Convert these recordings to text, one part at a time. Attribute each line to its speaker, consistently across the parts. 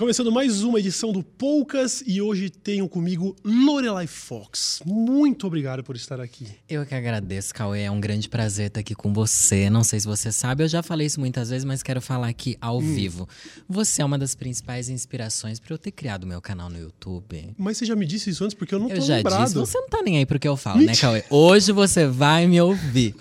Speaker 1: Começando mais uma edição do Poucas e hoje tenho comigo Lorelai Fox. Muito obrigado por estar aqui.
Speaker 2: Eu que agradeço, Cauê. É um grande prazer estar aqui com você. Não sei se você sabe, eu já falei isso muitas vezes, mas quero falar aqui ao hum. vivo. Você é uma das principais inspirações para eu ter criado meu canal no YouTube.
Speaker 1: Mas você já me disse isso antes porque eu não eu tô já lembrado. Disse.
Speaker 2: Você não tá nem aí pro que eu falo, né, Mentira. né, Cauê? Hoje você vai me ouvir.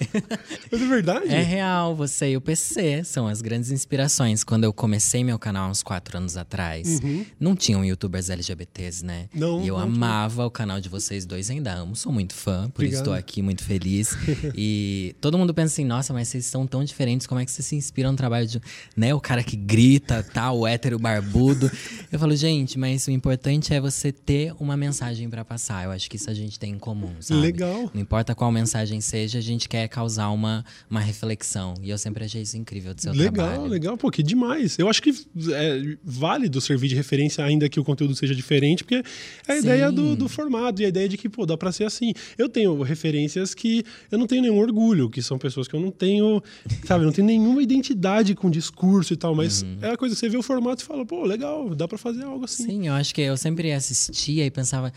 Speaker 1: Mas é verdade?
Speaker 2: É real. Você e o PC são as grandes inspirações. Quando eu comecei meu canal há uns quatro anos atrás, atrás, uhum. não tinham youtubers LGBTs, né?
Speaker 1: Não.
Speaker 2: E eu
Speaker 1: não
Speaker 2: amava
Speaker 1: tinha.
Speaker 2: o canal de vocês dois, ainda amo, sou muito fã, por Obrigado. isso estou aqui muito feliz. e todo mundo pensa assim, nossa, mas vocês são tão diferentes, como é que vocês se inspiram no trabalho de, né, o cara que grita, tal, o hétero barbudo. Eu falo, gente, mas o importante é você ter uma mensagem para passar. Eu acho que isso a gente tem em comum, sabe?
Speaker 1: Legal.
Speaker 2: Não importa qual mensagem seja, a gente quer causar uma, uma reflexão. E eu sempre achei isso incrível do seu
Speaker 1: legal,
Speaker 2: trabalho.
Speaker 1: Legal, legal. Pô, que demais. Eu acho que é válido válido servir de referência, ainda que o conteúdo seja diferente, porque é a Sim. ideia do, do, formato e a ideia de que, pô, dá pra ser assim. Eu tenho referências que eu não tenho nenhum orgulho, que são pessoas que eu não tenho, sabe, não tenho nenhuma identidade com discurso e tal, mas uhum. é a coisa, você vê o formato e fala, pô, legal, dá para fazer algo assim.
Speaker 2: Sim, eu acho que eu sempre assistia e pensava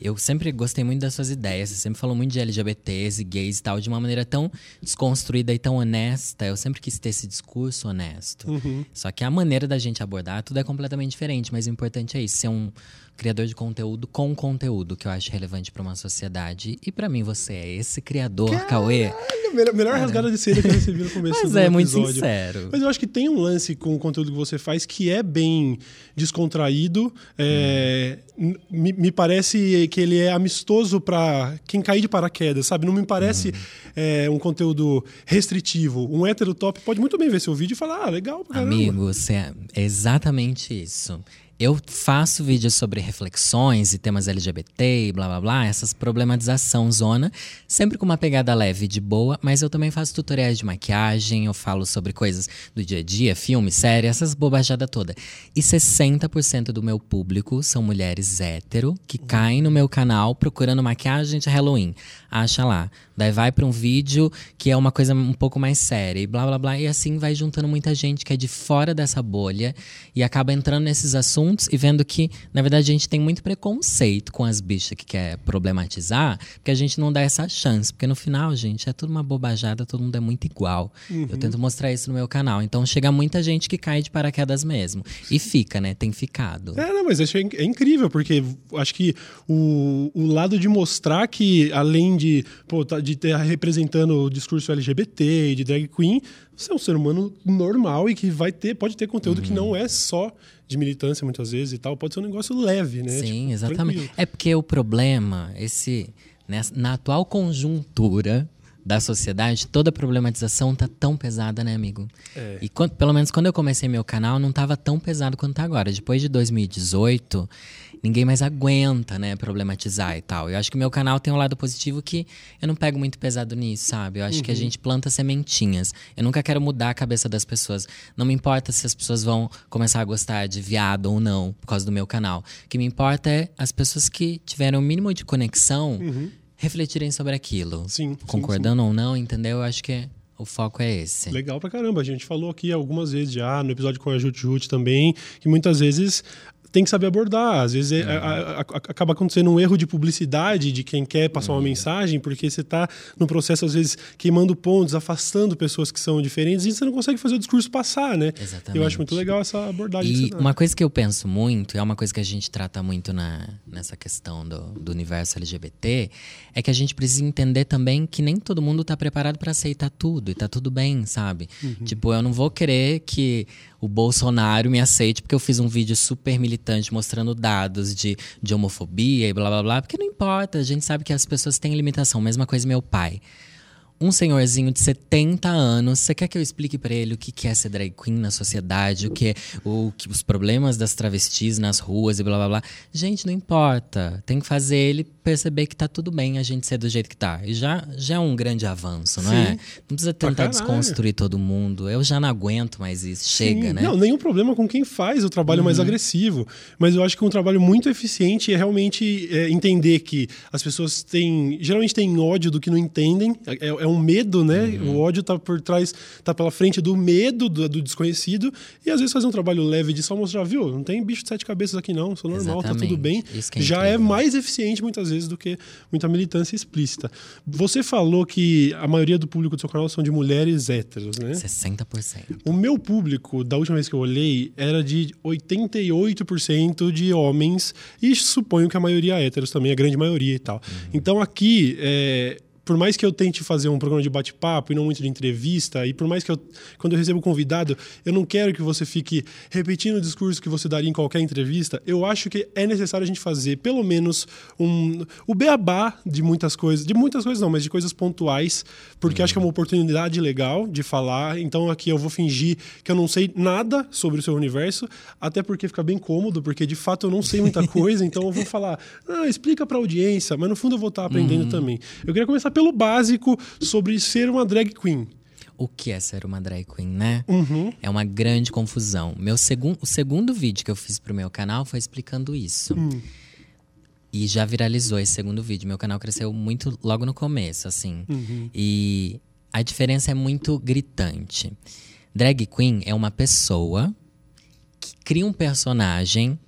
Speaker 2: eu sempre gostei muito das suas ideias. Você sempre falou muito de LGBTs e gays e tal, de uma maneira tão desconstruída e tão honesta. Eu sempre quis ter esse discurso honesto.
Speaker 1: Uhum.
Speaker 2: Só que a maneira da gente abordar tudo é completamente diferente. Mas o importante é isso: ser um criador de conteúdo com conteúdo, que eu acho relevante para uma sociedade. E para mim, você é esse criador, Caralho, Cauê.
Speaker 1: Melhor, melhor rasgada de seda que eu recebi no começo
Speaker 2: Mas
Speaker 1: do
Speaker 2: é
Speaker 1: episódio.
Speaker 2: muito sincero.
Speaker 1: Mas eu acho que tem um lance com o conteúdo que você faz que é bem descontraído. É, hum. me, me, parece que ele é amistoso para quem cair de paraquedas, sabe? Não me parece hum. é, um conteúdo restritivo. Um hétero top pode muito bem ver seu vídeo e falar, ah, legal
Speaker 2: caramba. Amigo, é exatamente isso. Eu faço vídeos sobre reflexões e temas LGBT e blá blá blá, essas problematização zona, sempre com uma pegada leve de boa, mas eu também faço tutoriais de maquiagem, eu falo sobre coisas do dia a dia, filme, série, essas bobajadas toda. E 60% do meu público são mulheres hétero que caem no meu canal procurando maquiagem de Halloween. Acha lá. Daí vai para um vídeo que é uma coisa um pouco mais séria e blá blá blá. E assim vai juntando muita gente que é de fora dessa bolha e acaba entrando nesses assuntos assuntos e vendo que, na verdade, a gente tem muito preconceito com as bichas que quer problematizar, porque a gente não dá essa chance. Porque no final, gente, é tudo uma bobajada, todo mundo é muito igual. Uhum. Eu tento mostrar isso no meu canal. Então chega muita gente que cai de paraquedas mesmo. E fica, né? Tem ficado.
Speaker 1: É, não, mas acho é incrível, porque acho que o, o lado de mostrar que, além de, pô, tá, de estar representando o discurso LGBT e de drag queen, você é um ser humano normal e que vai ter, pode ter conteúdo uhum. que não é só de militância muitas vezes e tal, pode ser um negócio leve, né?
Speaker 2: Sim, tipo, exatamente. Tranquilo. É porque o problema, esse né, na atual conjuntura da sociedade, toda a problematização tá tão pesada, né, amigo?
Speaker 1: É.
Speaker 2: E quando, pelo menos quando eu comecei meu canal, não tava tão pesado quanto tá agora. Depois de 2018, ninguém mais aguenta, né, problematizar e tal. Eu acho que meu canal tem um lado positivo que eu não pego muito pesado nisso, sabe? Eu acho uhum. que a uhum. gente planta sementinhas. Eu nunca quero mudar a cabeça das pessoas. Não me importa se as pessoas vão começar a gostar de viado ou não por causa do meu canal. O que me importa é as pessoas que tiveram o mínimo de conexão uhum. refletirem sobre aquilo.
Speaker 1: Sim.
Speaker 2: Concordando
Speaker 1: sim, sim.
Speaker 2: ou não, entendeu? Eu acho que o foco é esse.
Speaker 1: Legal pra caramba. A gente falou aqui algumas vezes já, no episódio com a Jut Jut também, que muitas vezes tem que saber abordar. Às vezes é, a, a, a, acaba acontecendo um erro de publicidade de quem quer passar uma uhum. mensagem, porque você está no processo, às vezes, queimando pontos, afastando pessoas que são diferentes, e você não consegue fazer o discurso passar, né?
Speaker 2: Exatamente.
Speaker 1: Eu acho muito legal essa abordagem.
Speaker 2: E uma coisa que eu penso muito, é uma coisa que a gente trata muito na, nessa questão do, do universo LGBT, é que a gente precisa entender também que nem todo mundo está preparado para aceitar tudo, e tá tudo bem, sabe? Uhum. Tipo, eu não vou querer que o Bolsonaro me aceite porque eu fiz um vídeo super militante mostrando dados de, de homofobia e blá blá blá, porque não importa, a gente sabe que as pessoas têm limitação. Mesma coisa meu pai um senhorzinho de 70 anos, você quer que eu explique para ele o que é ser drag queen na sociedade, o que é o, que, os problemas das travestis nas ruas e blá blá blá? Gente, não importa. Tem que fazer ele perceber que tá tudo bem a gente ser do jeito que tá. E já, já é um grande avanço, não é? Sim. é? Não precisa tentar desconstruir todo mundo. Eu já não aguento mais isso. Chega,
Speaker 1: Sim.
Speaker 2: né?
Speaker 1: Não, nenhum problema com quem faz o trabalho uhum. mais agressivo. Mas eu acho que um trabalho muito eficiente é realmente é, entender que as pessoas têm. Geralmente têm ódio do que não entendem. É, é um medo, né? Uhum. O ódio tá por trás, tá pela frente do medo do, do, desconhecido. E às vezes fazer um trabalho leve de só mostrar, viu? Não tem bicho de sete cabeças aqui, não. Sou normal, Exatamente. tá tudo bem. É já é mais eficiente muitas vezes do que muita militância explícita. Você falou que a maioria do público do seu canal são de mulheres héteros, né?
Speaker 2: 60%.
Speaker 1: O meu público, da última vez que eu olhei, era de 88% de homens. E suponho que a maioria é héteros também, a grande maioria e tal. Uhum. Então aqui, é, por mais que eu tente fazer um programa de bate-papo e não muito de entrevista, e por mais que eu, quando eu recebo convidado, eu não quero que você fique repetindo o discurso que você daria em qualquer entrevista, eu acho que é necessário a gente fazer pelo menos um, o beabá de muitas coisas, de muitas coisas não, mas de coisas pontuais, porque uhum. acho que é uma oportunidade legal de falar. Então aqui eu vou fingir que eu não sei nada sobre o seu universo, até porque fica bem cômodo, porque de fato eu não sei muita coisa, então eu vou falar, ah, explica para a audiência, mas no fundo eu vou estar aprendendo uhum. também. Eu queria começar pelo básico sobre ser uma drag queen.
Speaker 2: O que é ser uma drag queen, né?
Speaker 1: Uhum.
Speaker 2: É uma grande confusão. Meu segun, o segundo vídeo que eu fiz pro meu canal foi explicando isso.
Speaker 1: Uhum.
Speaker 2: E já viralizou esse segundo vídeo. Meu canal cresceu muito logo no começo, assim.
Speaker 1: Uhum.
Speaker 2: E a diferença é muito gritante. Drag queen é uma pessoa que cria um personagem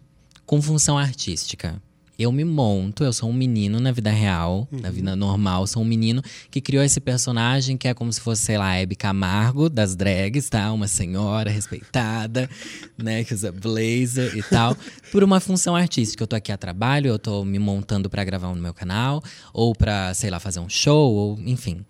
Speaker 2: com função artística eu me monto, eu sou um menino na vida real, uhum. na vida normal, sou um menino que criou esse personagem que é como se fosse, sei lá, Hebe Camargo das drags, tá? Uma senhora respeitada, né, que usa blazer e tal, por uma função artística. Eu tô aqui a trabalho, eu tô me montando para gravar no meu canal, ou para, sei lá, fazer um show, ou enfim.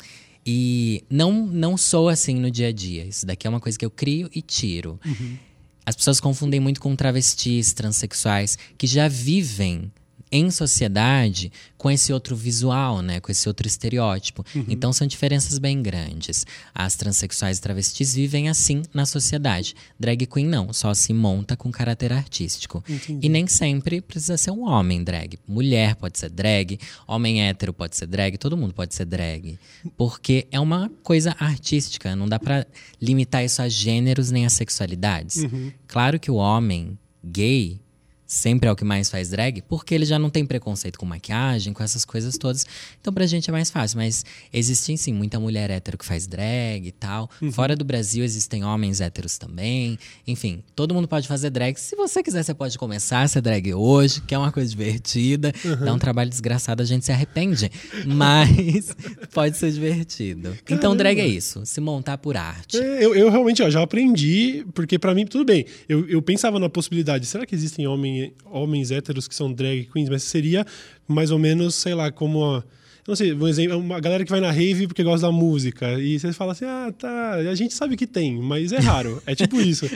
Speaker 2: E não não sou assim no dia a dia. Isso daqui é uma coisa que eu crio e tiro.
Speaker 1: Uhum.
Speaker 2: As pessoas confundem muito com travestis, transexuais, que já vivem em sociedade com esse outro visual, né? Com esse outro estereótipo. Uhum. Então são diferenças bem grandes. As transexuais e travestis vivem assim na sociedade. Drag queen não, só se monta com caráter artístico.
Speaker 1: Entendi.
Speaker 2: E nem sempre precisa ser um homem drag. Mulher pode ser drag, homem hétero pode ser drag, todo mundo pode ser drag. Porque é uma coisa artística, não dá para limitar isso a gêneros nem a sexualidades.
Speaker 1: Uhum.
Speaker 2: Claro que o homem gay sempre é o que mais faz drag, porque ele já não tem preconceito com maquiagem, com essas coisas todas. Então pra gente é mais fácil. Mas existe sim muita mulher hétero que faz drag e tal. Uhum. Fora do Brasil existem homens héteros também. Enfim, todo mundo pode fazer drag. Se você quiser, você pode começar a ser drag hoje, que é uma coisa divertida. Uhum. Dá um trabalho desgraçado, a gente se arrepende. Mas pode ser divertido. Caramba. Então drag é isso, se montar por arte.
Speaker 1: É, eu, eu realmente ó, já aprendi, porque para mim tudo bem. Eu, eu pensava na possibilidade, será que existem homens homens héteros que são drag queens, mas seria mais ou menos, sei lá, como. A, não sei, um exemplo, uma galera que vai na rave porque gosta da música. E você fala assim, ah, tá, a gente sabe que tem, mas é raro. É tipo isso.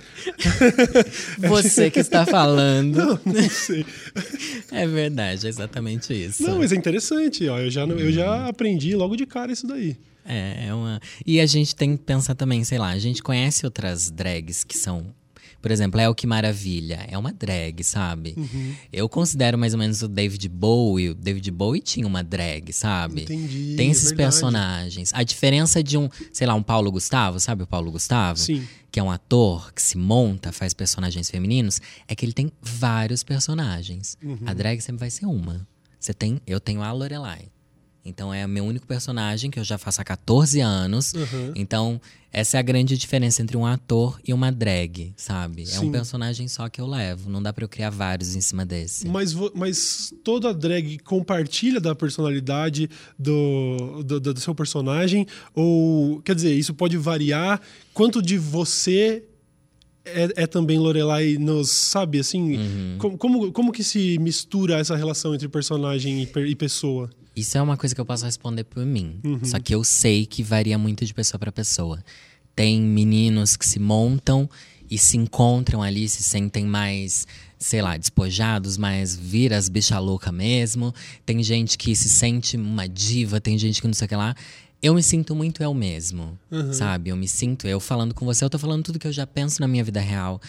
Speaker 2: Você que está falando.
Speaker 1: Não, não sei.
Speaker 2: É verdade, é exatamente isso.
Speaker 1: Não, mas é interessante, ó. Eu já, eu já aprendi logo de cara isso daí.
Speaker 2: É, é uma. E a gente tem que pensar também, sei lá, a gente conhece outras drags que são por exemplo, é o que maravilha. É uma drag, sabe?
Speaker 1: Uhum.
Speaker 2: Eu considero mais ou menos o David Bowie. O David Bowie tinha uma drag, sabe?
Speaker 1: Entendi,
Speaker 2: Tem esses
Speaker 1: é
Speaker 2: personagens. A diferença de um, sei lá, um Paulo Gustavo, sabe o Paulo Gustavo?
Speaker 1: Sim.
Speaker 2: Que é um ator que se monta, faz personagens femininos, é que ele tem vários personagens.
Speaker 1: Uhum.
Speaker 2: A drag sempre vai ser uma. Você tem, eu tenho a Lorelai. Então é o meu único personagem que eu já faço há 14 anos.
Speaker 1: Uhum.
Speaker 2: Então, essa é a grande diferença entre um ator e uma drag, sabe?
Speaker 1: Sim.
Speaker 2: É um personagem só que eu levo. Não dá para eu criar vários em cima desse.
Speaker 1: Mas, mas toda drag compartilha da personalidade do, do, do seu personagem? Ou, quer dizer, isso pode variar? Quanto de você é, é, também Lorelai nos sabe assim
Speaker 2: uhum.
Speaker 1: como, como, como que se mistura essa relação entre personagem e, e pessoa
Speaker 2: isso é uma coisa que eu posso responder por mim.
Speaker 1: Uhum.
Speaker 2: Só que eu sei que varia muito de pessoa para pessoa. Tem meninos que se montam e se encontram ali, se sentem mais, sei lá, despojados, mais vira as bicha louca mesmo. Tem gente que se sente uma diva, tem gente que não sei o que lá. Eu me sinto muito eu mesmo,
Speaker 1: uhum.
Speaker 2: sabe? Eu me sinto eu falando com você, eu tô falando tudo que eu já penso na minha vida real.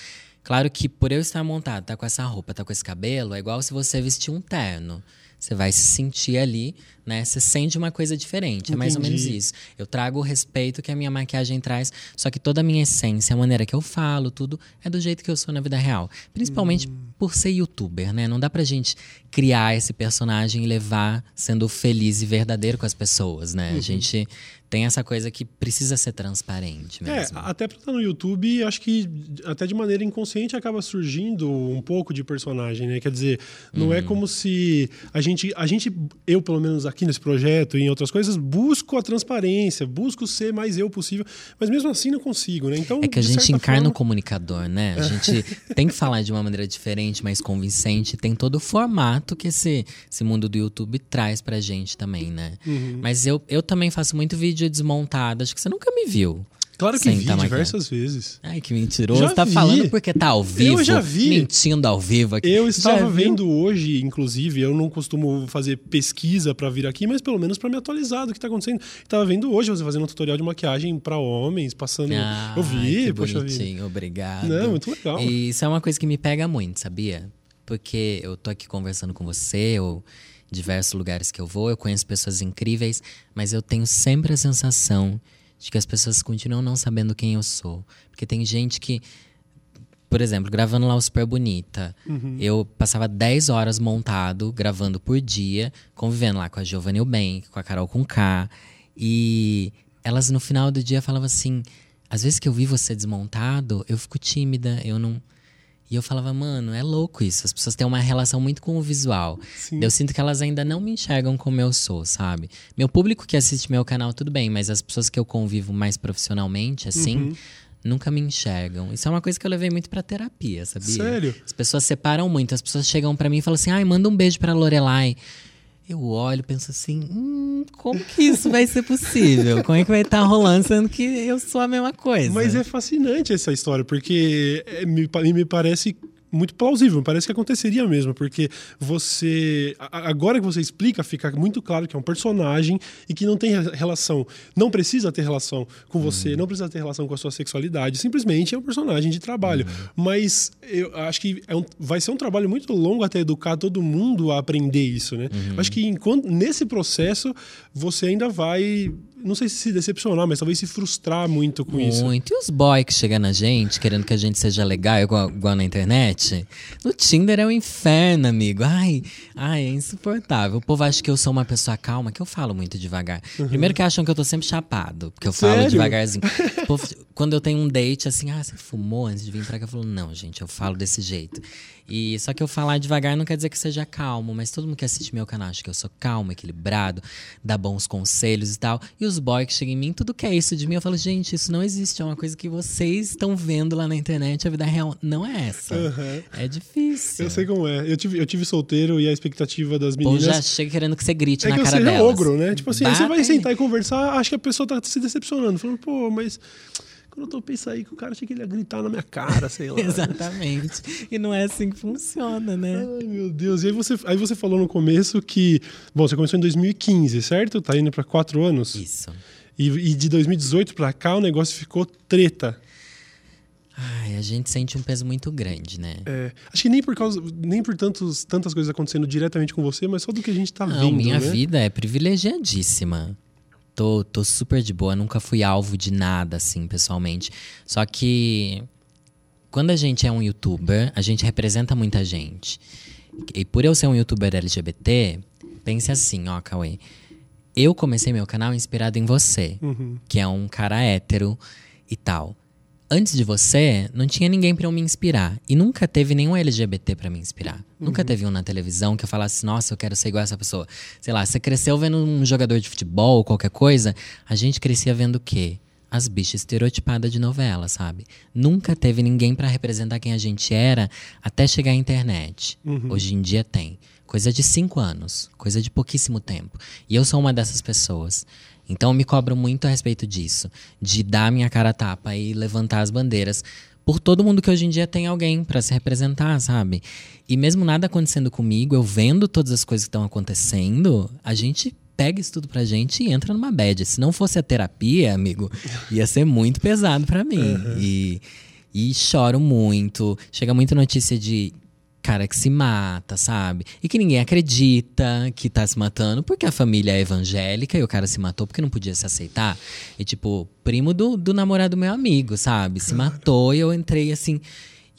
Speaker 2: Claro que por eu estar montado, tá com essa roupa, tá com esse cabelo, é igual se você vestir um terno. Você vai se sentir ali, né? Você sente uma coisa diferente. É mais ou menos
Speaker 1: Entendi.
Speaker 2: isso. Eu trago o respeito que a minha maquiagem traz, só que toda a minha essência, a maneira que eu falo, tudo, é do jeito que eu sou na vida real. Principalmente
Speaker 1: Hum.
Speaker 2: por ser youtuber, né? Não dá pra gente criar esse personagem e levar sendo feliz e verdadeiro com as pessoas, né?
Speaker 1: Uhum.
Speaker 2: A gente tem essa coisa que precisa ser transparente
Speaker 1: É,
Speaker 2: mesmo.
Speaker 1: até pra estar no YouTube, acho que até de maneira inconsciente acaba surgindo um pouco de personagem, né? Quer dizer, não
Speaker 2: Uhum.
Speaker 1: é como se a gente, a gente, eu pelo menos aqui nesse projeto e em outras coisas, busco a transparência, busco ser mais eu possível, mas mesmo assim não consigo, né? Então,
Speaker 2: É que a gente encarna o
Speaker 1: forma,
Speaker 2: comunicador, né? A gente tem que falar de uma maneira diferente, mais convincente. Tem todo o formato que esse, esse mundo do YouTube traz pra gente também, né?
Speaker 1: Uhum.
Speaker 2: Mas eu, eu também faço muito vídeo desmontado. Acho que você nunca me viu.
Speaker 1: Claro que
Speaker 2: sem
Speaker 1: vi diversas vezes.
Speaker 2: Ai, que mentiroso.
Speaker 1: Já
Speaker 2: tá
Speaker 1: vi.
Speaker 2: falando porque tá ao vivo.
Speaker 1: já vi.
Speaker 2: Mentindo ao vivo aqui.
Speaker 1: Eu estava vendo hoje, inclusive, eu não costumo fazer pesquisa pra vir aqui, mas pelo menos pra me atualizar do que tá acontecendo. Estava vendo hoje você fazendo um tutorial de maquiagem pra homens, passando.
Speaker 2: Ah,
Speaker 1: eu vi,
Speaker 2: que
Speaker 1: poxa vida.
Speaker 2: obrigado.
Speaker 1: Não, muito legal.
Speaker 2: E isso é uma coisa que me pega muito, sabia? Porque eu tô aqui conversando com você, ou diversos lugares que eu vou, eu conheço pessoas incríveis, mas eu tenho sempre a sensação de que as pessoas continuam não sabendo quem eu sou. Porque tem gente que. Por exemplo, gravando lá o Super Bonita, eu passava 10 horas montado, gravando por dia, convivendo lá com a Giovanna Eubank, com a Carol com K. E elas no final do dia falavam assim: às vezes que eu vi você desmontado, eu fico tímida, eu não. E eu falava, mano, é louco isso. As pessoas têm uma relação muito com o visual.
Speaker 1: Sim.
Speaker 2: Eu sinto que elas ainda não me enxergam como eu sou, sabe? Meu público que assiste meu canal, tudo bem, mas as pessoas que eu convivo mais profissionalmente, assim,
Speaker 1: Uhum.
Speaker 2: nunca me enxergam. Isso é uma coisa que eu levei muito pra terapia, sabia?
Speaker 1: Sério?
Speaker 2: As pessoas separam muito. As pessoas chegam pra mim e falam assim: ai, manda um beijo pra Lorelai. Eu olho, penso assim, hum, como que isso vai ser possível? Como é que vai estar rolando, sendo que eu sou a mesma coisa?
Speaker 1: Mas é fascinante essa história, porque é, me, me parece muito plausível, parece que aconteceria mesmo, porque você. Agora que você explica, fica muito claro que é um personagem e que não tem re- relação, não precisa ter relação com você, não precisa ter relação com a sua sexualidade, simplesmente é um personagem de trabalho. Mas eu acho que é um- vai ser um trabalho muito longo até educar todo mundo a aprender isso, né? Acho que enquanto, nesse processo você ainda vai. Não sei se se decepcionar, mas talvez se frustrar muito com isso.
Speaker 2: Muito. E os boys que chegam na gente, querendo que a gente seja legal, igual, igual na internet? No Tinder é um inferno, amigo. Ai, ai, é insuportável. O povo acha que eu sou uma pessoa calma, que eu falo muito devagar. Primeiro que acham que eu tô sempre chapado, porque eu falo
Speaker 1: Uhum. Sério?
Speaker 2: devagarzinho. Povo, quando eu tenho um date, assim, ah, você fumou antes de vir pra cá? Eu falo, não, gente, eu falo desse jeito. E só que eu falar devagar não quer dizer que seja calmo, mas todo mundo que assiste meu canal acha que eu sou calmo, equilibrado, dá bons conselhos e tal. E os boys que chegam em mim, tudo que é isso de mim, eu falo, gente, isso não existe, é uma coisa que vocês estão vendo lá na internet, a vida real não é essa.
Speaker 1: Aham.
Speaker 2: É difícil.
Speaker 1: Eu sei como é. Eu tive, eu tive solteiro e a expectativa das
Speaker 2: Ou
Speaker 1: meninas.
Speaker 2: já chega querendo que você grite
Speaker 1: É
Speaker 2: na
Speaker 1: que
Speaker 2: cara
Speaker 1: você é ogro, né? Tipo assim, aí você vai sentar e conversar, acho que a pessoa tá se decepcionando. Falando, pô, mas quando eu pensando aí que o cara tinha que ele ia gritar na minha cara, sei lá.
Speaker 2: Exatamente. E não é assim que funciona, né?
Speaker 1: Ai, meu Deus. E aí você, aí você falou no começo que. Bom, você começou em 2015, certo? Tá indo pra quatro anos.
Speaker 2: Isso.
Speaker 1: E, e de 2018 pra cá o negócio ficou treta.
Speaker 2: Ai, a gente sente um peso muito grande, né?
Speaker 1: É, acho que nem por causa. Nem por tantos, tantas coisas acontecendo diretamente com você, mas só do que a gente tá
Speaker 2: Não,
Speaker 1: vendo.
Speaker 2: minha
Speaker 1: né?
Speaker 2: vida é privilegiadíssima. Tô, tô super de boa, nunca fui alvo de nada, assim, pessoalmente. Só que quando a gente é um youtuber, a gente representa muita gente. E por eu ser um youtuber LGBT, pense assim, ó, Cauê. Eu comecei meu canal inspirado em você,
Speaker 1: Uhum.
Speaker 2: que é um cara hétero e tal. Antes de você, não tinha ninguém pra eu me inspirar. E nunca teve nenhum LGBT pra me inspirar. Nunca teve um na televisão que eu falasse, nossa, eu quero ser igual a essa pessoa. Sei lá, você cresceu vendo um jogador de futebol ou qualquer coisa, a gente crescia vendo o quê? As bichas estereotipadas de novela, sabe? Nunca teve ninguém pra representar quem a gente era até chegar à internet. Hoje em dia tem. Coisa de cinco anos, coisa de pouquíssimo tempo. E eu sou uma dessas pessoas. Então eu me cobro muito a respeito disso, de dar minha cara a tapa e levantar as bandeiras por todo mundo que hoje em dia tem alguém pra se representar, sabe? E mesmo nada acontecendo comigo, eu vendo todas as coisas que estão acontecendo, a gente pega isso tudo pra gente e entra numa bad. Se não fosse a terapia, amigo, ia ser muito pesado pra mim. E, e choro muito. Chega muita notícia de cara que se mata, sabe? E que ninguém acredita que tá se matando porque a família é evangélica e o cara se matou porque não podia se aceitar. E, tipo, primo do, do namorado do meu amigo, sabe? Se matou e eu entrei assim.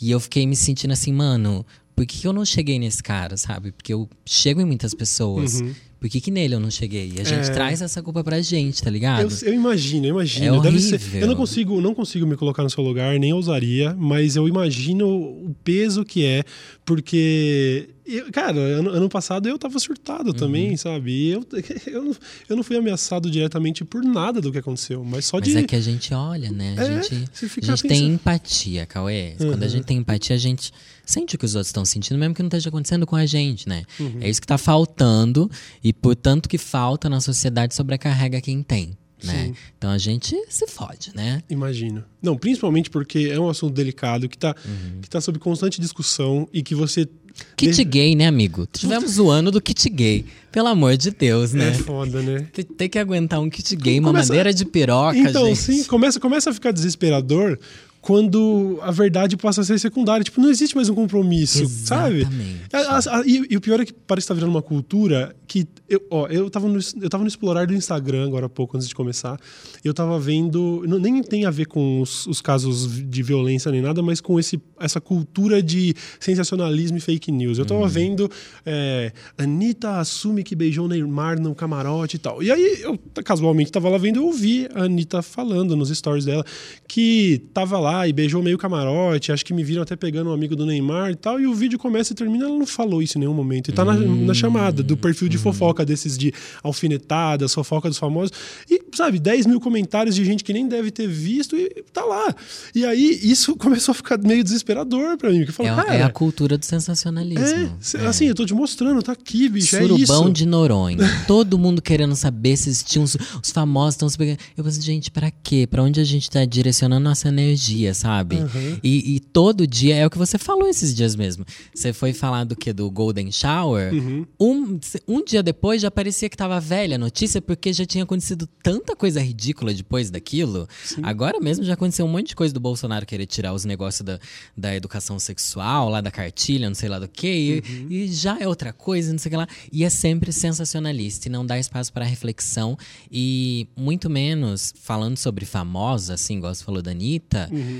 Speaker 2: E eu fiquei me sentindo assim, mano, por que eu não cheguei nesse cara, sabe? Porque eu chego em muitas pessoas.
Speaker 1: Uhum.
Speaker 2: Por que, que nele eu não cheguei? E a gente
Speaker 1: É.
Speaker 2: traz essa culpa pra gente, tá ligado?
Speaker 1: Eu, eu imagino, eu imagino.
Speaker 2: É
Speaker 1: Deve ser-
Speaker 2: horrível.
Speaker 1: eu não consigo, não consigo me colocar no seu lugar, nem ousaria, mas eu imagino o peso que é, porque. cara, ano, passado eu tava surtado
Speaker 2: Uhum.
Speaker 1: também, sabe? E eu, eu, não, eu não fui ameaçado diretamente por nada do que aconteceu, mas só
Speaker 2: Mas
Speaker 1: de.
Speaker 2: é que a gente olha, né? A
Speaker 1: É,
Speaker 2: gente, a gente tem empatia, Cauê. Quando a
Speaker 1: Uhum.
Speaker 2: gente tem empatia, a gente sente o que os outros estão sentindo, mesmo que não esteja acontecendo com a gente, né?
Speaker 1: Uhum.
Speaker 2: É isso que tá faltando, e por tanto que falta na sociedade, sobrecarrega quem tem, né?
Speaker 1: Sim.
Speaker 2: Então a gente se fode, né?
Speaker 1: Imagino. Não, principalmente porque é um assunto delicado que tá,
Speaker 2: Uhum.
Speaker 1: que tá sob constante discussão e que você.
Speaker 2: Kit
Speaker 1: Deve-
Speaker 2: gay, né, amigo? Tivemos zoando do kit gay. Pelo amor de Deus, né?
Speaker 1: É foda, né?
Speaker 2: Tem- que aguentar um kit gay, uma
Speaker 1: Começa-
Speaker 2: madeira de piroca,
Speaker 1: Então,
Speaker 2: gente.
Speaker 1: sim, começa, começa a ficar desesperador quando a verdade passa a ser secundária. Tipo, não existe mais um compromisso, sabe?
Speaker 2: Exatamente.
Speaker 1: A- a- a- e, e o pior é que parece estar virando uma cultura que. Eu, ó, eu, tava no, eu tava no explorar do Instagram agora há pouco, antes de começar. Eu tava vendo. não- nem tem a ver com os, os casos de violência nem nada, mas com esse, essa cultura de sensacionalismo e fake news. Eu tava vendo. É, Anitta assume que beijou Neymar no camarote e tal. E aí, eu casualmente tava lá vendo, eu ouvi a Anitta falando nos stories dela que tava lá e beijou meio camarote. Acho que me viram até pegando um amigo do Neymar e tal. E o vídeo começa e termina, ela não falou isso em nenhum momento. E tá na, na chamada do perfil de fofoca desses de alfinetadas, fofoca dos famosos. E, sabe, 10 mil comentários de gente que nem deve ter visto e tá lá. E aí, isso começou a ficar meio desesperador pra mim. Porque eu falo,
Speaker 2: É,
Speaker 1: cara.
Speaker 2: é a cultura do sensacionalismo.
Speaker 1: é, cê- assim, eu tô te mostrando, tá aqui, bicho. é
Speaker 2: Surubão
Speaker 1: isso.
Speaker 2: de Noronha. Todo mundo querendo saber se existiam os, os famosos estão se pegando. Eu pensei, gente, pra quê? Pra onde a gente tá direcionando nossa energia, sabe?
Speaker 1: Uhum.
Speaker 2: E, e todo dia é o que você falou esses dias mesmo. Você foi falar do que? Do Golden Shower.
Speaker 1: Uhum.
Speaker 2: Um, um dia depois já parecia que tava velha a notícia, porque já tinha acontecido tanta coisa ridícula depois daquilo. Agora mesmo já aconteceu um monte de coisa do Bolsonaro querer tirar os negócios da, da educação sexual, lá da cartilha, não sei lá do que,
Speaker 1: Uhum.
Speaker 2: e, e já é outra coisa, não sei o que lá. E é sempre sensacionalista e não dá espaço para reflexão. E muito menos falando sobre famosa, assim, igual você falou da Anitta.
Speaker 1: Uhum.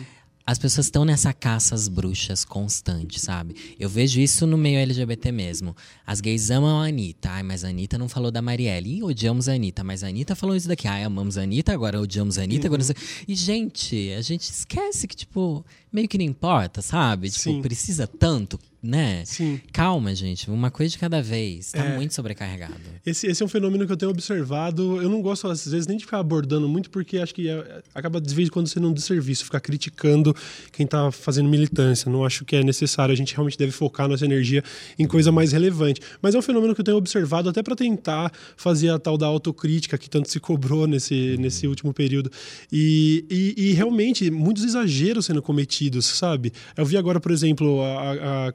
Speaker 2: As pessoas estão nessa caça às bruxas constante, sabe? Eu vejo isso no meio LGBT mesmo. As gays amam a Anitta. Ai, mas a Anitta não falou da Marielle. Ih, odiamos a Anitta. Mas a Anitta falou isso daqui. Ai, amamos a Anitta, agora odiamos a Anitta. Agora... não sei- E, gente, a gente esquece que, tipo, meio que não importa, sabe? Tipo,
Speaker 1: Sim.
Speaker 2: precisa tanto, né?
Speaker 1: Sim.
Speaker 2: Calma, gente. Uma coisa de cada vez. Tá
Speaker 1: É.
Speaker 2: muito sobrecarregado.
Speaker 1: Esse, esse é um fenômeno que eu tenho observado. Eu não gosto, às vezes, nem de ficar abordando muito, porque acho que é- acaba, de vez em quando, sendo um desserviço, ficar criticando quem tá fazendo militância. Não acho que é necessário. A gente realmente deve focar nossa energia em coisa mais relevante. Mas é um fenômeno que eu tenho observado até para tentar fazer a tal da autocrítica que tanto se cobrou nesse, nesse último período. E, e, e, realmente, muitos exageros sendo cometidos, sabe? Eu vi agora, por exemplo, a- a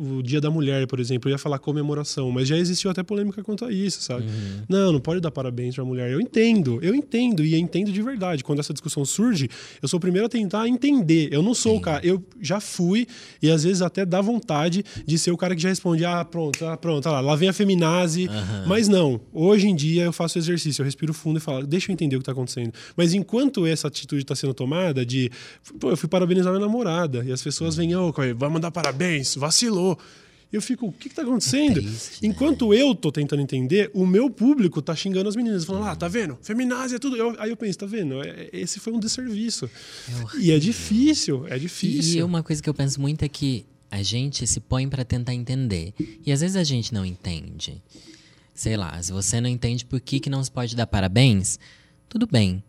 Speaker 1: o Dia da Mulher, por exemplo, eu ia falar comemoração, mas já existiu até polêmica quanto a isso, sabe? Não, não pode dar parabéns pra mulher. Eu entendo, eu entendo e eu entendo de verdade. Quando essa discussão surge, eu sou o primeiro a tentar entender. Eu não sou o cara, eu já fui e às vezes até dá vontade de ser o cara que já responde: "Ah, pronto, ah, pronto, ah lá, lá vem a feminazi". Mas não, hoje em dia eu faço exercício, eu respiro fundo e falo: "Deixa eu entender o que tá acontecendo". Mas enquanto essa atitude tá sendo tomada de, pô, eu fui parabenizar minha namorada e as pessoas vêm: "Ô, Cauê, vai mandar parabéns, vacilou". Eu fico, o que, que tá acontecendo?
Speaker 2: triste, né?
Speaker 1: Enquanto eu tô tentando entender, o meu público tá xingando as meninas, falando, ah, tá vendo? Feminazia é tudo. Eu- aí eu penso, tá vendo? É- Esse foi um desserviço. e é difícil, é
Speaker 2: E
Speaker 1: difícil.
Speaker 2: uma coisa que eu penso muito é que a gente se põe pra tentar entender. E às vezes a gente não entende. Sei lá, se você não entende por que, que não se pode dar parabéns, tudo bem.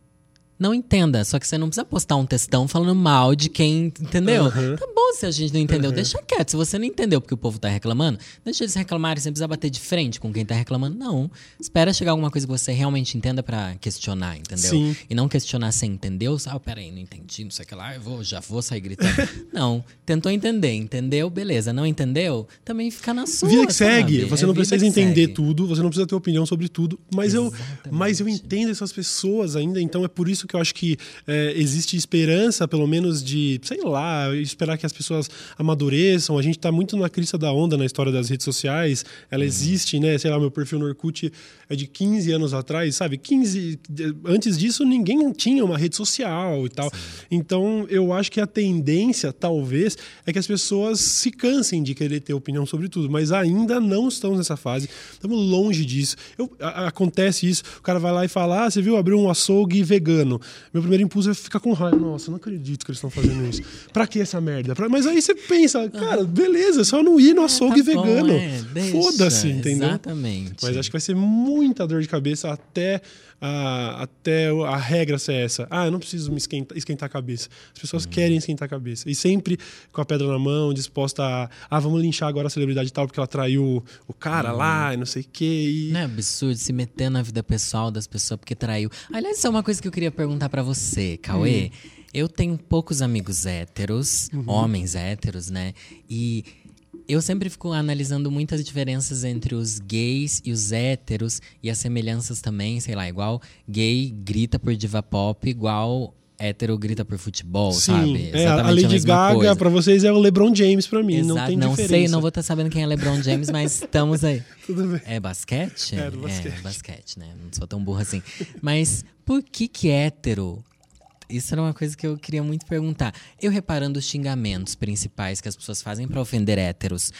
Speaker 2: Não entenda, só que você não precisa postar um textão falando mal de quem, entendeu?
Speaker 1: Aham.
Speaker 2: Tá bom se a gente não entendeu, deixa quieto. Se você não entendeu porque o povo tá reclamando, deixa eles reclamarem, você não precisa bater de frente com quem tá reclamando, não. Espera chegar alguma coisa que você realmente entenda pra questionar, entendeu?
Speaker 1: Sim.
Speaker 2: E não questionar sem entender, ah, oh, peraí, não entendi, não sei o que lá, eu vou, já vou sair gritando. não, tentou entender, entendeu? Beleza, não entendeu? Também fica na sua,
Speaker 1: Vida que segue.
Speaker 2: sabe?
Speaker 1: Você
Speaker 2: É
Speaker 1: não precisa entender
Speaker 2: segue.
Speaker 1: tudo, você não precisa ter opinião sobre tudo. Mas eu, mas eu entendo essas pessoas ainda, então é por isso que eu acho que é, existe esperança, pelo menos, de, sei lá, esperar que as pessoas amadureçam. A gente está muito na crista da onda na história das redes sociais. Ela uhum. existe, né? Sei lá, meu perfil no Orkut é de 15 anos atrás, sabe? 15. Antes disso, ninguém tinha uma rede social e tal. Sim. Então, eu acho que a tendência, talvez, é que as pessoas se cansem de querer ter opinião sobre tudo, mas ainda não estamos nessa fase. Estamos longe disso. Eu, a, acontece isso, o cara vai lá e fala: Ah, você viu, abriu um açougue vegano. Meu primeiro impulso é ficar com raiva. Nossa, não acredito que eles estão fazendo isso. Pra que essa merda? Pra... Mas aí você pensa, cara, beleza, é só não ir no é, açougue tá vegano. É, Foda-se, entendeu?
Speaker 2: Exatamente.
Speaker 1: Mas acho que vai ser muita dor de cabeça até a, até a regra ser essa. Ah, eu não preciso me esquentar, esquentar a cabeça. As pessoas uhum. querem esquentar a cabeça. E sempre com a pedra na mão, disposta a. Ah, vamos linchar agora a celebridade tal, porque ela traiu o cara uhum. lá e não sei o quê. E...
Speaker 2: Não é absurdo se meter na vida pessoal das pessoas porque traiu. Aliás, isso é uma coisa que eu queria perguntar para você, Cauê. Uhum. Eu tenho poucos amigos héteros, uhum. homens héteros, né? E eu sempre fico analisando muitas diferenças entre os gays e os héteros e as semelhanças também, sei lá, igual gay grita por diva pop, igual hétero grita por futebol,
Speaker 1: Sim,
Speaker 2: sabe?
Speaker 1: É, a Lady a Gaga para vocês é o LeBron James para mim, Exato, não tem
Speaker 2: não
Speaker 1: diferença.
Speaker 2: sei, não vou estar tá sabendo quem é LeBron James, mas estamos aí.
Speaker 1: Tudo bem.
Speaker 2: É basquete?
Speaker 1: É, do basquete.
Speaker 2: É, basquete, né? Não sou tão burro assim. Mas por que que hétero isso era uma coisa que eu queria muito perguntar. Eu reparando os xingamentos principais que as pessoas fazem para ofender héteros.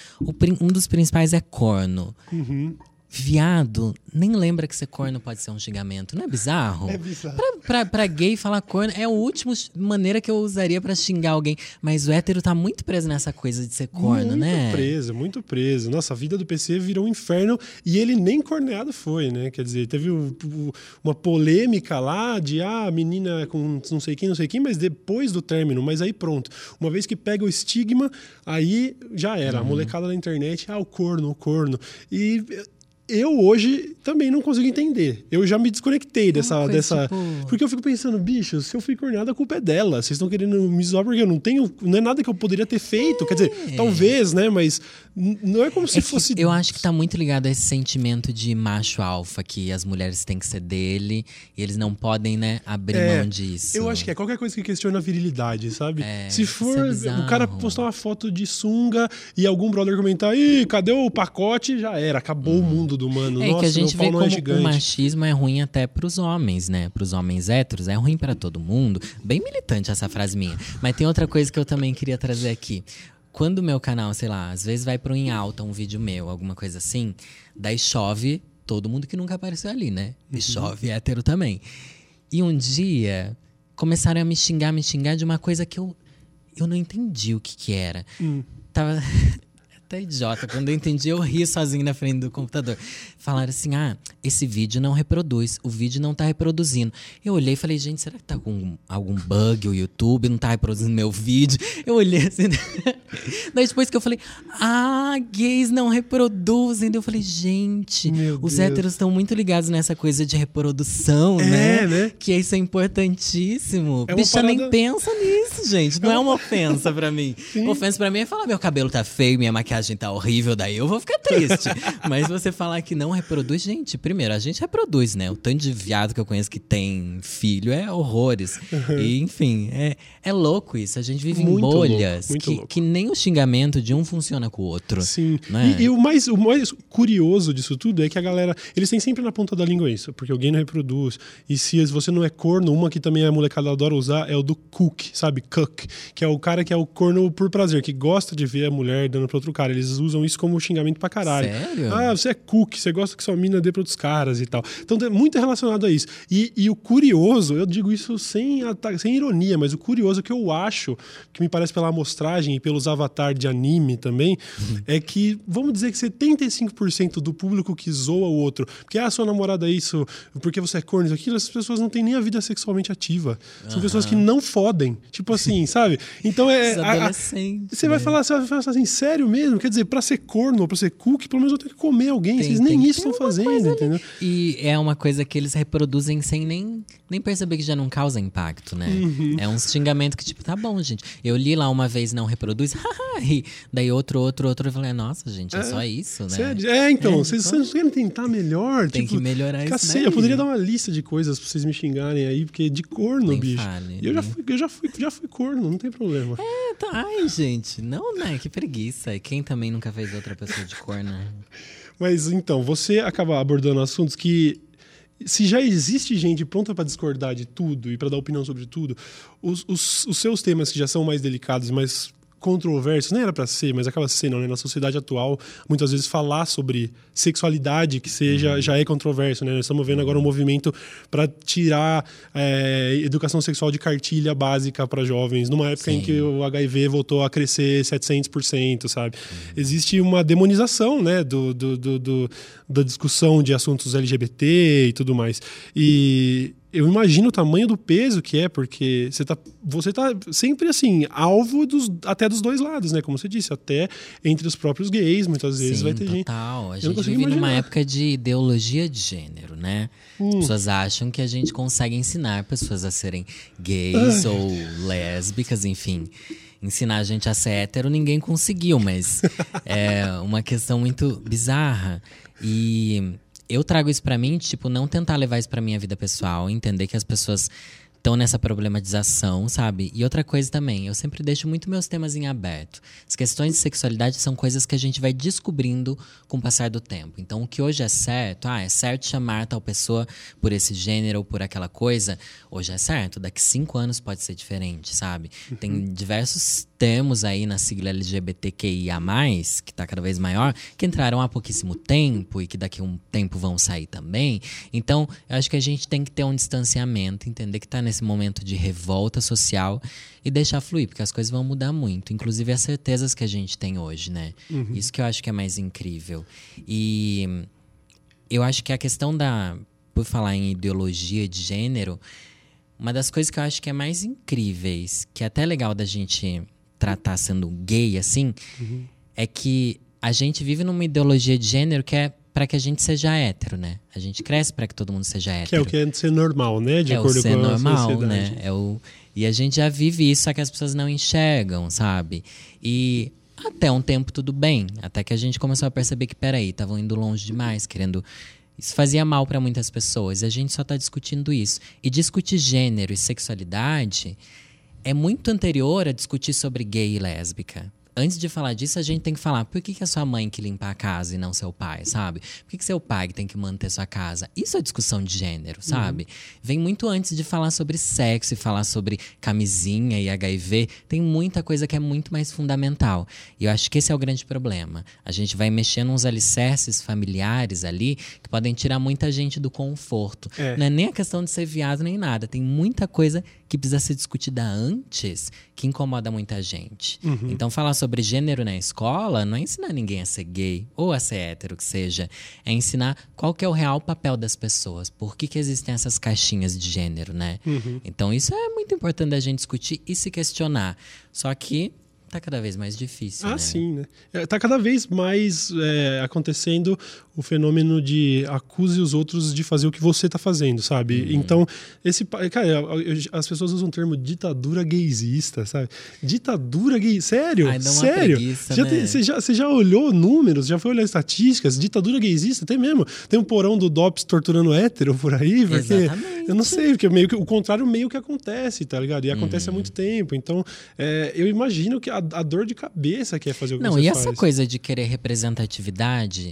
Speaker 2: Um dos principais é corno.
Speaker 1: Uhum.
Speaker 2: Viado, nem lembra que ser corno pode ser um xingamento. Não é bizarro?
Speaker 1: É bizarro.
Speaker 2: Pra, pra, pra gay falar corno é a última maneira que eu usaria para xingar alguém. Mas o hétero tá muito preso nessa coisa de ser corno,
Speaker 1: muito
Speaker 2: né?
Speaker 1: Muito preso, muito preso. Nossa, a vida do PC virou um inferno e ele nem corneado foi, né? Quer dizer, teve o, o, uma polêmica lá de ah, menina com não sei quem, não sei quem, mas depois do término. Mas aí pronto. Uma vez que pega o estigma, aí já era. Uhum. A molecada na internet, ah, o corno, o corno. E eu hoje também não consigo entender. Eu já me desconectei dessa. dessa tipo... Porque eu fico pensando, bicho, se eu fui corneada, a culpa é dela. Vocês estão querendo me zoar porque eu não tenho. Não é nada que eu poderia ter feito. É. Quer dizer, é. talvez, né? Mas não é como se é fosse.
Speaker 2: Eu acho que tá muito ligado a esse sentimento de macho alfa, que as mulheres têm que ser dele e eles não podem, né, abrir é, mão disso.
Speaker 1: Eu acho que é qualquer coisa que questiona a virilidade, sabe?
Speaker 2: É,
Speaker 1: se for o cara postar uma foto de sunga e algum brother comentar, ih, cadê o pacote? Já era, acabou hum. o mundo do mano.
Speaker 2: É
Speaker 1: Nossa,
Speaker 2: que a gente vê
Speaker 1: é
Speaker 2: como
Speaker 1: é
Speaker 2: o machismo é ruim até pros homens, né? Pros homens héteros, é ruim para todo mundo. Bem militante essa frase minha. Mas tem outra coisa que eu também queria trazer aqui quando o meu canal, sei lá, às vezes vai pro em alta um vídeo meu, alguma coisa assim, daí chove todo mundo que nunca apareceu ali, né? E uhum. chove hétero também. E um dia começaram a me xingar, me xingar de uma coisa que eu, eu não entendi o que que era.
Speaker 1: Hum.
Speaker 2: Tava até idiota. Quando eu entendi, eu ri sozinho na frente do computador. Falaram assim: ah, esse vídeo não reproduz, o vídeo não tá reproduzindo. Eu olhei e falei, gente, será que tá com algum bug o YouTube? Não tá reproduzindo meu vídeo? Eu olhei assim. Daí depois que eu falei, ah, gays não reproduzem. Eu falei, gente,
Speaker 1: meu
Speaker 2: os
Speaker 1: Deus.
Speaker 2: héteros estão muito ligados nessa coisa de reprodução,
Speaker 1: é,
Speaker 2: né?
Speaker 1: né?
Speaker 2: Que isso é importantíssimo.
Speaker 1: É
Speaker 2: Bicha
Speaker 1: parada...
Speaker 2: nem pensa nisso, gente. Não é uma ofensa pra mim.
Speaker 1: Sim.
Speaker 2: Ofensa pra mim é falar, meu cabelo tá feio, minha maquiagem tá horrível, daí eu vou ficar triste. Mas você falar que não reproduz, gente, primeiro, a gente reproduz, né? O tanto de viado que eu conheço que tem filho é horrores. Uhum. E, enfim, é, é louco isso. A gente vive muito em bolhas
Speaker 1: louco,
Speaker 2: que,
Speaker 1: louco.
Speaker 2: que nem o xingamento de um funciona com o outro.
Speaker 1: Sim.
Speaker 2: Né?
Speaker 1: E, e, o, mais, o mais curioso disso tudo é que a galera. Eles têm sempre na ponta da língua isso, porque alguém não reproduz. E se você não é corno, uma que também a molecada adora usar é o do cook, sabe? Cook, que é o cara que é o corno por prazer, que gosta de ver a mulher dando pra outro cara. Eles usam isso como xingamento pra caralho.
Speaker 2: Sério?
Speaker 1: Ah, você é cook, você gosta que sua mina dê pra outros caras e tal. Então é muito relacionado a isso. E, e o curioso, eu digo isso sem, sem ironia, mas o curioso que eu acho, que me parece pela amostragem e pelos avatares de anime também, uhum. é que, vamos dizer que 75% do público que zoa o outro, porque ah, sua namorada é isso, porque você é corno, aquilo, essas pessoas não têm nem a vida sexualmente ativa. São uhum. pessoas que não fodem. Tipo assim, sabe? Então é. A- a- você vai
Speaker 2: né?
Speaker 1: falar, você vai falar assim, sério mesmo? Quer dizer, pra ser corno ou pra ser cook, pelo menos eu tenho que comer alguém.
Speaker 2: Tem-
Speaker 1: Vocês nem isso estão fazendo, entendeu?
Speaker 2: E é uma coisa que eles reproduzem sem nem, nem perceber que já não causa impacto, né?
Speaker 1: Uhum.
Speaker 2: É um xingamento que, tipo, tá bom, gente. Eu li lá uma vez, não reproduz, e daí outro, outro, outro, eu falei, nossa, gente, é, só isso, né?
Speaker 1: Sério? É, então,
Speaker 2: É,
Speaker 1: vocês,
Speaker 2: então-
Speaker 1: vocês querem tentar melhor?
Speaker 2: Tem
Speaker 1: tipo,
Speaker 2: que melhorar isso
Speaker 1: Cacete, eu poderia dar uma lista de coisas pra vocês me xingarem aí, porque de corno,
Speaker 2: Nem
Speaker 1: bicho.
Speaker 2: fale,
Speaker 1: eu já
Speaker 2: né?
Speaker 1: fui, eu já fui, já fui corno, não tem problema.
Speaker 2: É, tá, ai, gente, não, né? Que preguiça. E quem também nunca fez outra pessoa de cor, né?
Speaker 1: Mas então, você acaba abordando assuntos que se já existe gente pronta para discordar de tudo e para dar opinião sobre tudo, os, os- os seus temas que já são mais delicados, mais controversos, nem era para ser, mas acaba sendo, né? Na sociedade atual, muitas vezes falar sobre sexualidade que seja já é controverso, né? Nós estamos vendo agora um movimento para tirar é, educação sexual de cartilha básica para jovens, numa época em
Speaker 2: Sim.
Speaker 1: que o HIV voltou a crescer 700%, sabe? Existe uma demonização, né, do, do, do- do- da discussão de assuntos LGBT e tudo mais. E eu imagino o tamanho do peso que é, porque você tá, você tá sempre assim, alvo dos, até dos dois lados, né? Como você disse, até entre os próprios gays, muitas vezes
Speaker 2: Sim,
Speaker 1: vai ter gente.
Speaker 2: total. A gente vive numa
Speaker 1: imaginar.
Speaker 2: época de ideologia de gênero, né?
Speaker 1: Hum.
Speaker 2: As pessoas acham que a gente consegue ensinar pessoas a serem gays ou lésbicas, enfim. Ensinar a gente a ser hétero, ninguém conseguiu, mas é uma questão muito bizarra. E eu trago isso pra mim, tipo, não tentar levar isso pra minha vida pessoal, entender que as pessoas estão nessa problematização, sabe? E outra coisa também, eu sempre deixo muito meus temas em aberto. As questões de sexualidade são coisas que a gente vai descobrindo com o passar do tempo. Então, o que hoje é certo, ah, é certo chamar tal pessoa por esse gênero ou por aquela coisa, hoje é certo. Daqui cinco anos pode ser diferente, sabe? Tem diversos termos aí na sigla LGBTQIA+, que tá cada vez maior, que entraram há pouquíssimo tempo e que daqui a um tempo vão sair também. Então, eu acho que a gente tem que ter um distanciamento, entender que tá nesse momento de revolta social e deixar fluir, porque as coisas vão mudar muito. Inclusive as certezas que a gente tem hoje, né? Isso que eu acho que é mais incrível. E eu acho que a questão da. Por falar em ideologia de gênero, uma das coisas que eu acho que é mais incríveis, que é até legal da gente tratar sendo gay assim, é que a gente vive numa ideologia de gênero que é para que a gente seja hétero, né? A gente cresce para que todo mundo seja hétero
Speaker 1: Que é o que é ser normal, né? De
Speaker 2: é o
Speaker 1: acordo
Speaker 2: ser
Speaker 1: com a
Speaker 2: normal,
Speaker 1: sociedade.
Speaker 2: né? É o, e a gente já vive isso, só que as pessoas não enxergam, sabe? E até um tempo tudo bem, até que a gente começou a perceber que, peraí, estavam indo longe demais, querendo. Isso fazia mal para muitas pessoas, e a gente só tá discutindo isso. E discutir gênero e sexualidade é muito anterior a discutir sobre gay e lésbica. Antes de falar disso, a gente tem que falar por que, que é sua mãe que limpa a casa e não seu pai, sabe? Por que, que seu pai que tem que manter sua casa? Isso é discussão de gênero, sabe? Vem muito antes de falar sobre sexo e falar sobre camisinha e HIV. Tem muita coisa que é muito mais fundamental. E eu acho que esse é o grande problema. A gente vai mexendo uns alicerces familiares ali que podem tirar muita gente do conforto.
Speaker 1: É.
Speaker 2: Não é nem a questão de ser viado nem nada. Tem muita coisa que precisa ser discutida antes que incomoda muita gente. Então, falar sobre gênero na escola não é ensinar ninguém a ser gay ou a ser hétero, que seja. É ensinar qual que é o real papel das pessoas. Por que, que existem essas caixinhas de gênero, né? Então, isso é muito importante da gente discutir e se questionar. Só que tá cada vez mais difícil,
Speaker 1: Ah,
Speaker 2: né?
Speaker 1: sim, né? É, tá cada vez mais é, acontecendo o fenômeno de acuse os outros de fazer o que você tá fazendo, sabe?
Speaker 2: Uhum.
Speaker 1: Então, esse. Cara, eu- eu- as pessoas usam o termo ditadura gaysista, sabe? Ditadura gay. Sério?
Speaker 2: Ai,
Speaker 1: Sério?
Speaker 2: preguiça,
Speaker 1: Já
Speaker 2: né?
Speaker 1: tem- Você já, você já olhou números? Já foi olhar estatísticas? Ditadura gaysista? Tem mesmo. Tem um porão do DOPS torturando hétero por aí? Porque
Speaker 2: Exatamente.
Speaker 1: eu não sei, porque meio que, o contrário meio que acontece, tá ligado? E acontece
Speaker 2: Uhum.
Speaker 1: há muito tempo. Então, é, eu imagino que a, a dor de cabeça que é fazer o que
Speaker 2: Não, e
Speaker 1: faz.
Speaker 2: essa coisa de querer representatividade,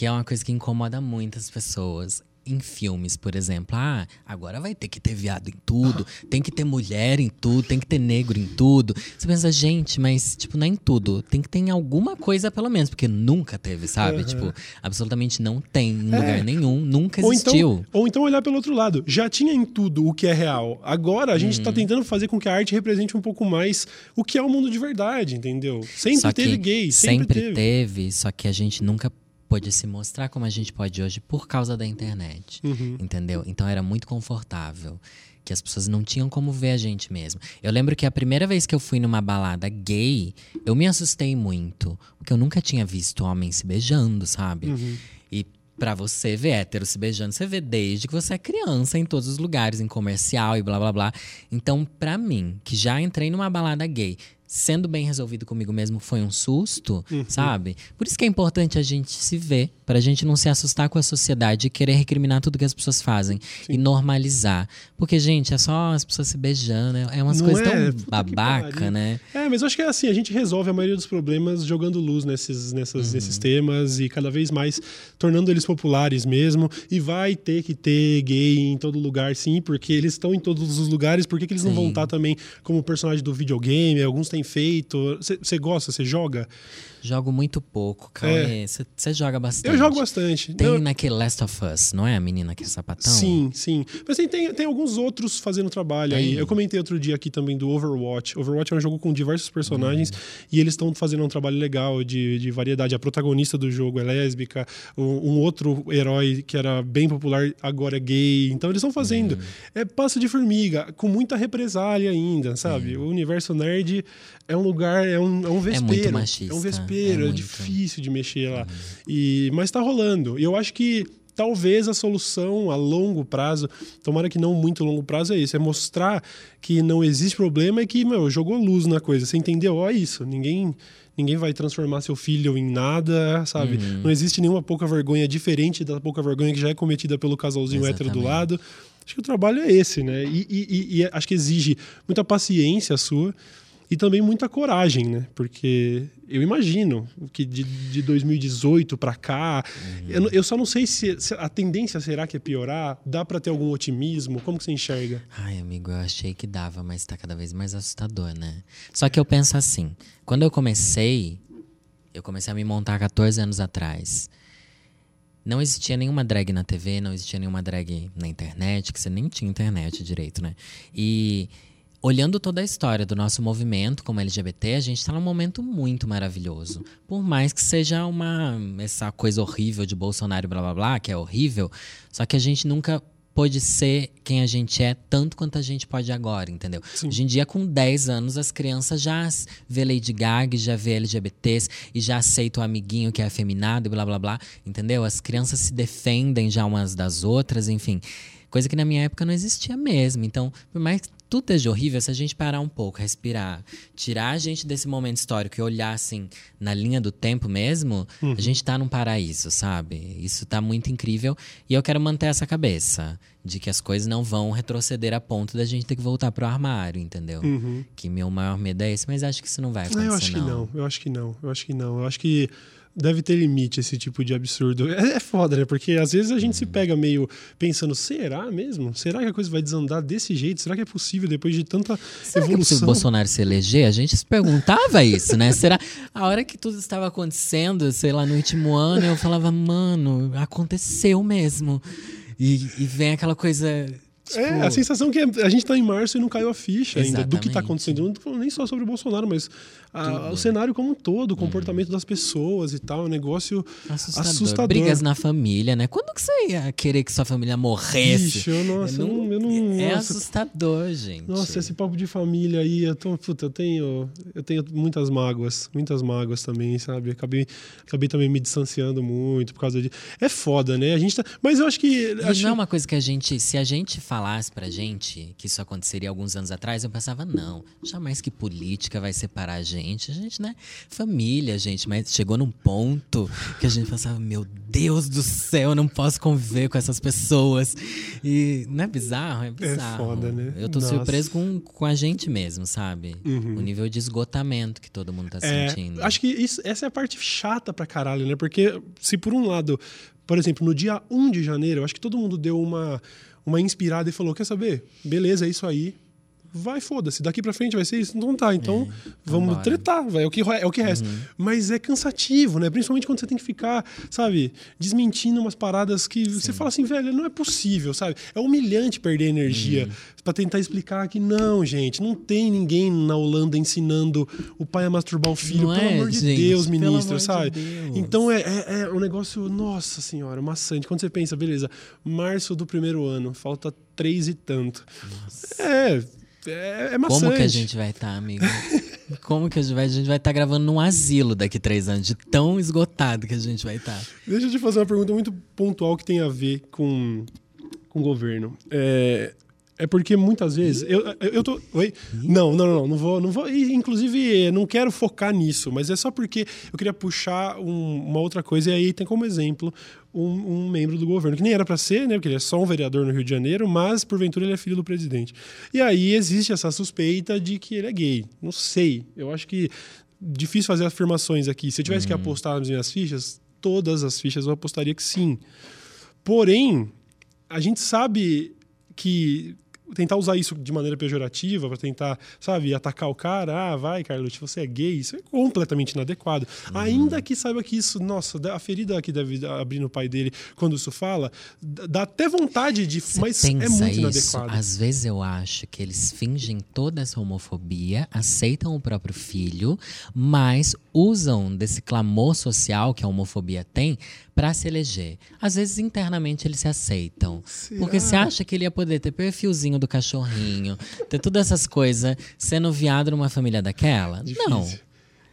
Speaker 2: que é uma coisa que incomoda muitas pessoas. Em filmes, por exemplo, ah, agora vai ter que ter viado em tudo, tem que ter mulher em tudo, tem que ter negro em tudo. Você pensa, gente, mas, tipo, não é em tudo. Tem que ter em alguma coisa, pelo menos, porque nunca teve, sabe? Tipo, absolutamente não tem em lugar nenhum, nunca
Speaker 1: Ou
Speaker 2: existiu.
Speaker 1: então, ou então olhar pelo outro lado. Já tinha em tudo o que é real. Agora a gente
Speaker 2: Uhum.
Speaker 1: está tentando fazer com que a arte represente um pouco mais o que é o mundo de verdade, entendeu? Sempre teve gay, sempre, teve.
Speaker 2: teve, só que a gente nunca pôde se mostrar como a gente pode hoje por causa da internet.
Speaker 1: Uhum.
Speaker 2: Entendeu? Então era muito confortável. Que as pessoas não tinham como ver a gente mesmo. Eu lembro que a primeira vez que eu fui numa balada gay, eu me assustei muito. Porque eu nunca tinha visto homens se beijando, sabe?
Speaker 1: Uhum.
Speaker 2: E pra você ver hétero se beijando, você vê desde que você é criança em todos os lugares, em comercial e blá blá blá. Então, pra mim, que já entrei numa balada gay, sendo bem resolvido comigo mesmo foi um susto, sabe? Por isso que é importante a gente se ver, pra gente não se assustar com a sociedade e querer recriminar tudo que as pessoas fazem e normalizar. Porque, gente, é só as pessoas se beijando, é é umas
Speaker 1: Não
Speaker 2: coisas
Speaker 1: é?
Speaker 2: tão babaca, né?
Speaker 1: É, mas eu acho que é assim, a gente resolve a maioria dos problemas jogando luz nesses, nessas,
Speaker 2: Uhum.
Speaker 1: nesses temas e cada vez mais tornando eles populares mesmo. E vai ter que ter gay em todo lugar, sim, porque eles estão em todos os lugares. Por que, que eles não vão
Speaker 2: Sim.
Speaker 1: estar também como personagem do videogame? Alguns têm feito. Você gosta, você joga?
Speaker 2: Jogo muito pouco, Cauê. Você joga bastante.
Speaker 1: É. Eu jogo bastante.
Speaker 2: Tem
Speaker 1: Eu-
Speaker 2: naquele Last of Us, não é a menina que é sapatão?
Speaker 1: Sim, sim. Mas tem, tem, tem alguns outros fazendo trabalho aí.
Speaker 2: Tem?
Speaker 1: Eu comentei outro dia aqui também do Overwatch. Overwatch é um jogo com diversos personagens e eles estão fazendo um trabalho legal de, de variedade. A protagonista do jogo é lésbica, um, um outro herói que era bem popular agora é gay. Então eles estão fazendo. É passo de formiga, com muita represália ainda, sabe? O universo nerd é um lugar, é um, é um vespeiro.
Speaker 2: muito machista,
Speaker 1: É um vespeiro,
Speaker 2: é
Speaker 1: é, difícil de mexer lá. E, mas tá rolando. E eu acho que talvez a solução a longo prazo, tomara que não muito longo prazo, é isso: é mostrar que não existe problema e que, meu, jogou luz na coisa. Você entendeu? Ó, é isso. Ninguém. Ninguém vai transformar seu filho em nada, sabe?
Speaker 2: Uhum.
Speaker 1: Não existe nenhuma pouca vergonha diferente da pouca vergonha que já é cometida pelo casalzinho hétero do
Speaker 2: Exatamente.
Speaker 1: lado. Acho que o trabalho é esse, né? E, e- e- e acho que exige muita paciência sua e também muita coragem, né? Porque eu imagino que de, de 2018 para cá, eu, não- eu só não sei se, se a tendência será que é piorar. Dá para ter algum otimismo? Como que você enxerga?
Speaker 2: Ai, amigo, eu achei que dava, mas tá cada vez mais assustador, né? Só que eu penso assim, quando eu comecei, eu comecei a me montar há 14 anos atrás. Não existia nenhuma drag na TV, não existia nenhuma drag na internet, que você nem tinha internet direito, né? E olhando toda a história do nosso movimento como LGBT, a gente tá num momento muito maravilhoso. Por mais que seja uma essa coisa horrível de Bolsonaro e blá blá blá, que é horrível, só que a gente nunca pôde ser quem a gente é tanto quanto a gente pode agora, entendeu? Hoje em dia, com 10 anos, as crianças já vê Lady Gaga, já vê LGBTs e já aceita o amiguinho que é afeminado e blá blá blá, entendeu? As crianças se defendem já umas das outras, enfim. Coisa que na minha época não existia mesmo. Então, por mais que tudo esteja horrível, se a gente parar um pouco, respirar, tirar a gente desse momento histórico e olhar assim na linha do tempo mesmo, a gente tá num paraíso, sabe? Isso tá muito incrível e eu quero manter essa cabeça de que as coisas não vão retroceder a ponto da gente ter que voltar pro armário, entendeu? Que meu maior medo é esse, mas acho que isso não vai acontecer
Speaker 1: eu acho que não. Eu acho que não. Eu acho que não. Eu acho que deve ter limite esse tipo de absurdo. É, é foda, né? Porque às vezes a gente se pega meio pensando, será mesmo? Será que a coisa vai desandar desse jeito? Será que é possível depois de tanta
Speaker 2: Será é
Speaker 1: evolução?
Speaker 2: o Bolsonaro se eleger? A gente se perguntava isso, né? Será? A hora que tudo estava acontecendo, sei lá, no último ano, eu falava, mano, aconteceu mesmo. E, e vem aquela coisa. Tipo,
Speaker 1: É, a sensação que é- a gente tá em março e não caiu a ficha ainda do que tá
Speaker 2: Exatamente.
Speaker 1: acontecendo. Não tô falando nem só sobre o Bolsonaro, mas a- o cenário como um todo, o comportamento das pessoas e tal, é um negócio
Speaker 2: assustador.
Speaker 1: assustador.
Speaker 2: Brigas na família, né? Quando que você ia querer que sua família morresse?
Speaker 1: Ixi, eu, nossa, eu não, eu não-
Speaker 2: É
Speaker 1: nossa,
Speaker 2: assustador, gente.
Speaker 1: Nossa, esse papo de família aí, eu, tô, puta, eu tenho, eu tenho muitas mágoas, muitas mágoas também, sabe? Acabei, acabei também me distanciando muito por causa de. É foda, né? A gente tá. Mas eu acho que. Acho,
Speaker 2: não é uma coisa que a gente, se a gente falasse pra gente que isso aconteceria alguns anos atrás, eu pensava, não, jamais que política vai separar a gente. A gente, né? Família, gente, mas chegou num ponto que a gente pensava, meu Deus do céu, eu não posso conviver com essas pessoas. E não é bizarro? É bizarro.
Speaker 1: foda, né?
Speaker 2: Eu tô
Speaker 1: Nossa.
Speaker 2: surpreso com, com a gente mesmo, sabe? O nível de esgotamento que todo mundo tá
Speaker 1: é,
Speaker 2: sentindo.
Speaker 1: acho que isso- essa é a parte chata pra caralho, né? Porque se por um lado, por exemplo, no dia 1 de janeiro, eu acho que todo mundo deu uma, uma inspirada e falou: quer saber? Beleza, é isso aí. Vai, foda-se. Daqui pra frente vai ser isso. Não tá. Então, é, vamos embora. tretar, vai. É o que, é o que resta. Uhum. Mas é cansativo, né? Principalmente quando você tem que ficar, sabe, desmentindo umas paradas que Sim. você fala assim, velho, não é possível, sabe? É humilhante perder energia uhum. para tentar explicar que não, gente, não tem ninguém na Holanda ensinando o pai a masturbar o filho. Não pelo é, amor de gente, Deus, ministro, sabe? De Deus. Então é, é, é um negócio, nossa senhora, maçante. Quando você pensa, beleza, março do primeiro ano, falta três e tanto. Nossa. É é, é maçante.
Speaker 2: Como que a gente vai estar, tá, amigo? Como que a gente vai? A gente vai estar tá gravando num asilo daqui três anos, de tão esgotado que a gente vai estar. Tá.
Speaker 1: Deixa eu te fazer uma pergunta muito pontual que tem a ver com, com o governo. É, é porque muitas vezes. Eu, eu tô. Oi? Não, não, não, não vou. Não vou inclusive, não quero focar nisso, mas é só porque eu queria puxar um, uma outra coisa, e aí tem como exemplo um, um membro do governo, que nem era para ser, né? Porque ele é só um vereador no Rio de Janeiro, mas porventura ele é filho do presidente. E aí existe essa suspeita de que ele é gay. Não sei. Eu acho que difícil fazer afirmações aqui. Se eu tivesse que apostar nas minhas fichas, todas as fichas eu apostaria que sim. Porém, a gente sabe que tentar usar isso de maneira pejorativa para tentar, sabe, atacar o cara, ah, vai, Carlos, você é gay, isso é completamente inadequado. Uhum. Ainda que saiba que isso, nossa, a ferida que deve abrir no pai dele quando isso fala, dá até vontade de,
Speaker 2: você
Speaker 1: mas é muito isso? inadequado.
Speaker 2: Às vezes eu acho que eles fingem toda essa homofobia, aceitam o próprio filho, mas usam desse clamor social que a homofobia tem para se eleger. Às vezes internamente eles se aceitam. Será? Porque você acha que ele ia poder ter perfilzinho do cachorrinho, ter todas essas coisas, sendo viado numa família daquela? Difícil. Não.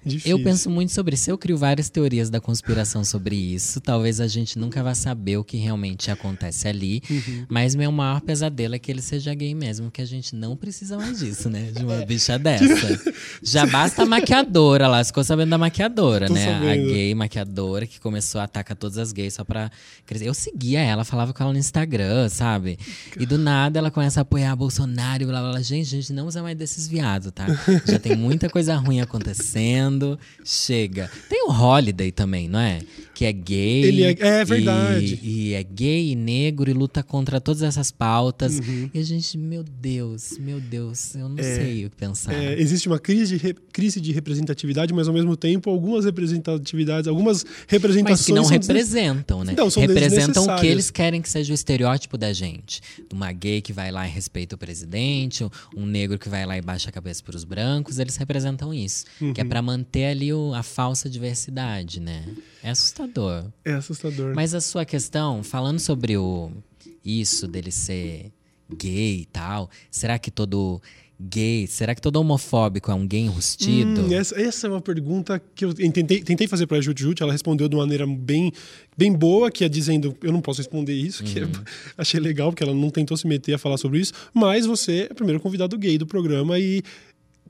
Speaker 2: Difícil. Eu penso muito sobre isso. Eu crio várias teorias da conspiração sobre isso. Talvez a gente nunca vá saber o que realmente acontece ali. Uhum. Mas meu maior pesadelo é que ele seja gay mesmo, que a gente não precisa mais disso, né? De uma bicha dessa. Já basta a maquiadora lá. Ficou sabendo da maquiadora,
Speaker 1: Tô
Speaker 2: né?
Speaker 1: Sabendo.
Speaker 2: A gay maquiadora que começou a atacar todas as gays só pra crescer. Eu seguia ela, falava com ela no Instagram, sabe? E do nada ela começa a apoiar Bolsonaro e blá blá blá. Gente, a gente não usa mais desses viados, tá? Já tem muita coisa ruim acontecendo chega. Tem o Holiday também, não é? Que é gay.
Speaker 1: Ele é, é verdade.
Speaker 2: E, e, é gay e negro e luta contra todas essas pautas. Uhum. E a gente, meu Deus, meu Deus, eu não é, sei o que pensar.
Speaker 1: É, existe uma crise de, crise de representatividade, mas ao mesmo tempo algumas representatividades, algumas representações. Mas
Speaker 2: que não representam, né? Não, são representam o que eles querem que seja o estereótipo da gente. Uma gay que vai lá e respeita o presidente, um negro que vai lá e baixa a cabeça para os brancos, eles representam isso. Uhum. Que é para manter manter ali o, a falsa diversidade, né? É assustador.
Speaker 1: É assustador.
Speaker 2: Mas a sua questão, falando sobre o isso dele ser gay e tal, será que todo gay, será que todo homofóbico é um gay enrustido?
Speaker 1: Hum, essa, essa, é uma pergunta que eu tentei, tentei fazer para a Jut Jut, ela respondeu de uma maneira bem, bem boa, que é dizendo, eu não posso responder isso, uhum. que é, uhum. achei legal, porque ela não tentou se meter a falar sobre isso, mas você é o primeiro convidado gay do programa e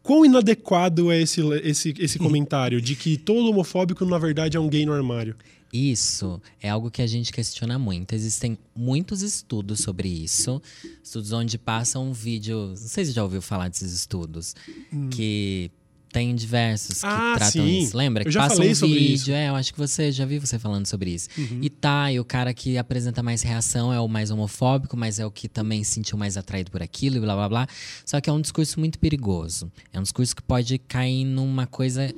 Speaker 1: Quão inadequado é esse, esse, esse comentário de que todo homofóbico, na verdade, é um gay no armário?
Speaker 2: Isso é algo que a gente questiona muito. Existem muitos estudos sobre isso. Estudos onde passam um vídeo. Não sei se já ouviu falar desses estudos. Hum. Que tem diversos que ah, tratam sim. isso. Lembra?
Speaker 1: Eu já Passa falei um sobre
Speaker 2: vídeo.
Speaker 1: Isso.
Speaker 2: É, eu acho que você já vi você falando sobre isso. Uhum. E tá, e o cara que apresenta mais reação é o mais homofóbico, mas é o que também se sentiu mais atraído por aquilo e blá blá blá. Só que é um discurso muito perigoso. É um discurso que pode cair numa coisa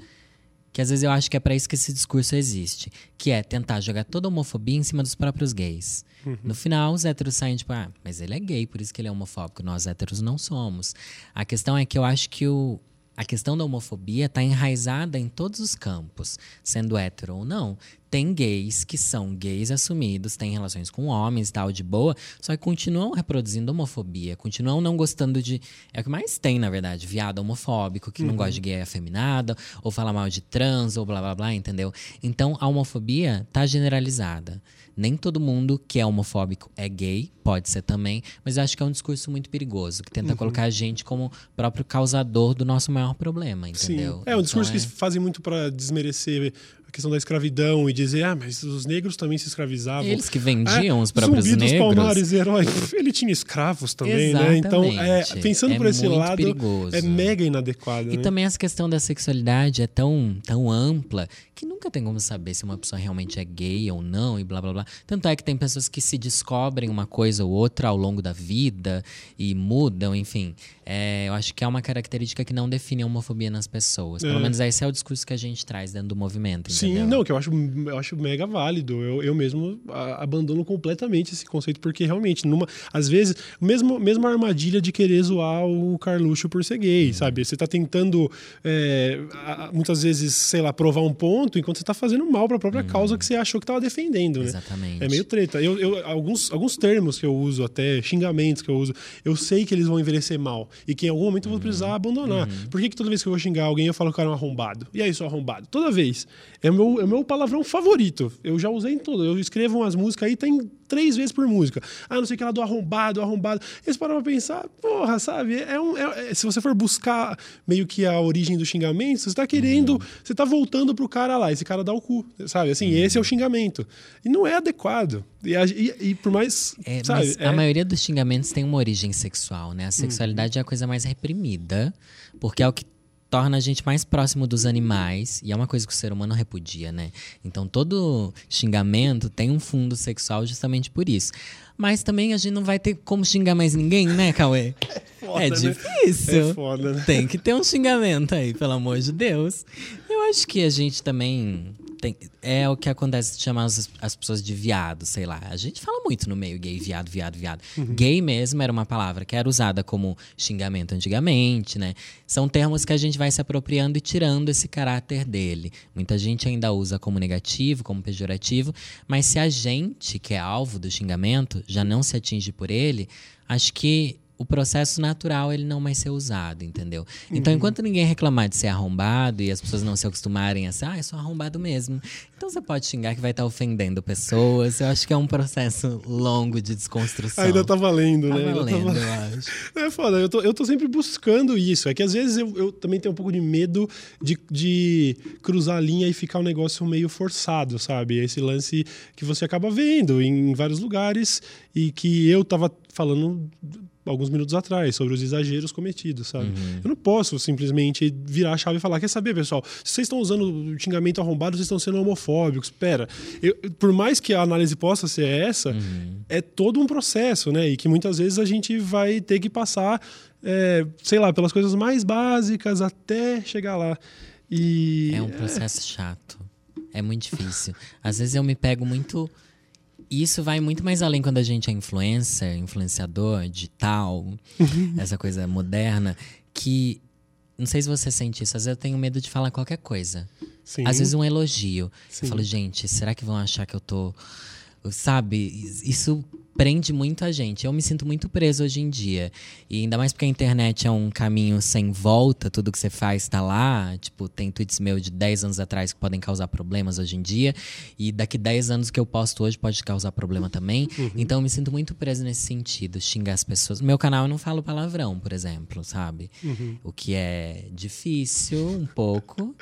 Speaker 2: que às vezes eu acho que é para isso que esse discurso existe, que é tentar jogar toda a homofobia em cima dos próprios gays. Uhum. No final, os héteros saem tipo, ah, mas ele é gay, por isso que ele é homofóbico. Nós héteros não somos. A questão é que eu acho que o, a questão da homofobia está enraizada em todos os campos, sendo hétero ou não. Tem gays que são gays assumidos, têm relações com homens e tal, de boa, só que continuam reproduzindo homofobia, continuam não gostando de. É o que mais tem, na verdade, viado homofóbico, que uhum. não gosta de gay afeminada, ou fala mal de trans, ou blá blá blá, entendeu? Então a homofobia tá generalizada. Nem todo mundo que é homofóbico é gay, pode ser também, mas eu acho que é um discurso muito perigoso, que tenta uhum. colocar a gente como próprio causador do nosso maior problema, entendeu? Sim.
Speaker 1: É um discurso então, é... que fazem muito para desmerecer a questão da escravidão e dizer, ah, mas os negros também se escravizavam.
Speaker 2: Eles que vendiam ah, os próprios Zumbi negros. Dos
Speaker 1: Palmares, herói. Ele tinha escravos também, Exatamente. né? Então, é, pensando é por esse lado,
Speaker 2: perigoso.
Speaker 1: é mega inadequado.
Speaker 2: E
Speaker 1: né?
Speaker 2: também essa questão da sexualidade é tão, tão ampla que nunca tem como saber se uma pessoa realmente é gay ou não e blá blá blá. Tanto é que tem pessoas que se descobrem uma coisa ou outra ao longo da vida e mudam, enfim. É, eu acho que é uma característica que não define a homofobia nas pessoas. Pelo é. menos esse é o discurso que a gente traz dentro do movimento.
Speaker 1: Sim,
Speaker 2: entendeu?
Speaker 1: não, que eu acho, eu acho mega válido. Eu, eu mesmo abandono completamente esse conceito, porque realmente, numa, às vezes, mesmo, mesmo a armadilha de querer zoar o Carluxo por ser gay, uhum. sabe? Você está tentando, é, muitas vezes, sei lá, provar um ponto, enquanto você está fazendo mal para a própria uhum. causa que você achou que estava defendendo. Né?
Speaker 2: Exatamente.
Speaker 1: É meio treta. Eu, eu, alguns, alguns termos que eu uso, até xingamentos que eu uso, eu sei que eles vão envelhecer mal e que em algum momento eu vou precisar uhum. abandonar. Por que, que toda vez que eu vou xingar alguém eu falo que o cara é um arrombado? E aí, sou arrombado? Toda vez. É o meu, é o meu palavrão favorito. Eu já usei em tudo. Eu escrevo umas músicas aí, tem três vezes por música. Ah, não sei o que lá do arrombado, arrombado. Eles param pra pensar, porra, sabe? É um, é, é, se você for buscar meio que a origem do xingamento, você tá querendo, uhum. você tá voltando pro cara lá, esse cara dá o cu, sabe? Assim, uhum. esse é o xingamento. E não é adequado. E, e, e por mais.
Speaker 2: É, sabe, a é maioria dos xingamentos tem uma origem sexual, né? A sexualidade uhum. é a coisa mais reprimida, porque é o que torna a gente mais próximo dos animais, e é uma coisa que o ser humano repudia, né? Então todo xingamento tem um fundo sexual justamente por isso. Mas também a gente não vai ter como xingar mais ninguém, né, Cauê?
Speaker 1: É, foda, é
Speaker 2: difícil.
Speaker 1: Né? É foda, né?
Speaker 2: Tem que ter um xingamento aí, pelo amor de Deus. Eu acho que a gente também tem, é o que acontece de chamar as, as, pessoas de viado, sei lá. A gente fala muito no meio gay, viado, viado, viado. Uhum. Gay mesmo era uma palavra que era usada como xingamento antigamente, né? São termos que a gente vai se apropriando e tirando esse caráter dele. Muita gente ainda usa como negativo, como pejorativo, mas se a gente, que é alvo do xingamento, já não se atinge por ele, acho que o processo natural ele não vai ser usado, entendeu? Então, uhum. enquanto ninguém reclamar de ser arrombado e as pessoas não se acostumarem a ser, ah, eu sou arrombado mesmo. Então você pode xingar que vai estar ofendendo pessoas. Eu acho que é um processo longo de desconstrução.
Speaker 1: Ainda tá valendo,
Speaker 2: tá
Speaker 1: né?
Speaker 2: Valendo, tá valendo, eu acho.
Speaker 1: É foda, eu tô, eu tô sempre buscando isso. É que às vezes eu, eu também tenho um pouco de medo de, de cruzar a linha e ficar um negócio meio forçado, sabe? Esse lance que você acaba vendo em vários lugares e que eu tava falando alguns minutos atrás, sobre os exageros cometidos, sabe? Uhum. Eu não posso simplesmente virar a chave e falar: quer saber, pessoal, se vocês estão usando o xingamento arrombado, vocês estão sendo homofóbicos. Espera, por mais que a análise possa ser essa, uhum. é todo um processo, né? E que muitas vezes a gente vai ter que passar, é, sei lá, pelas coisas mais básicas até chegar lá. E,
Speaker 2: é um processo é... chato. É muito difícil. Às vezes eu me pego muito isso vai muito mais além quando a gente é influencer, influenciador, digital, uhum. essa coisa moderna, que não sei se você sente isso, às vezes eu tenho medo de falar qualquer coisa. Sim. Às vezes um elogio. Sim. Eu falo, gente, será que vão achar que eu tô. Sabe? Isso prende muito a gente. Eu me sinto muito preso hoje em dia. E ainda mais porque a internet é um caminho sem volta, tudo que você faz está lá. Tipo, tem tweets meus de 10 anos atrás que podem causar problemas hoje em dia. E daqui 10 anos que eu posto hoje pode causar problema também. Uhum. Então eu me sinto muito preso nesse sentido, xingar as pessoas. No meu canal eu não falo palavrão, por exemplo, sabe? Uhum. O que é difícil um pouco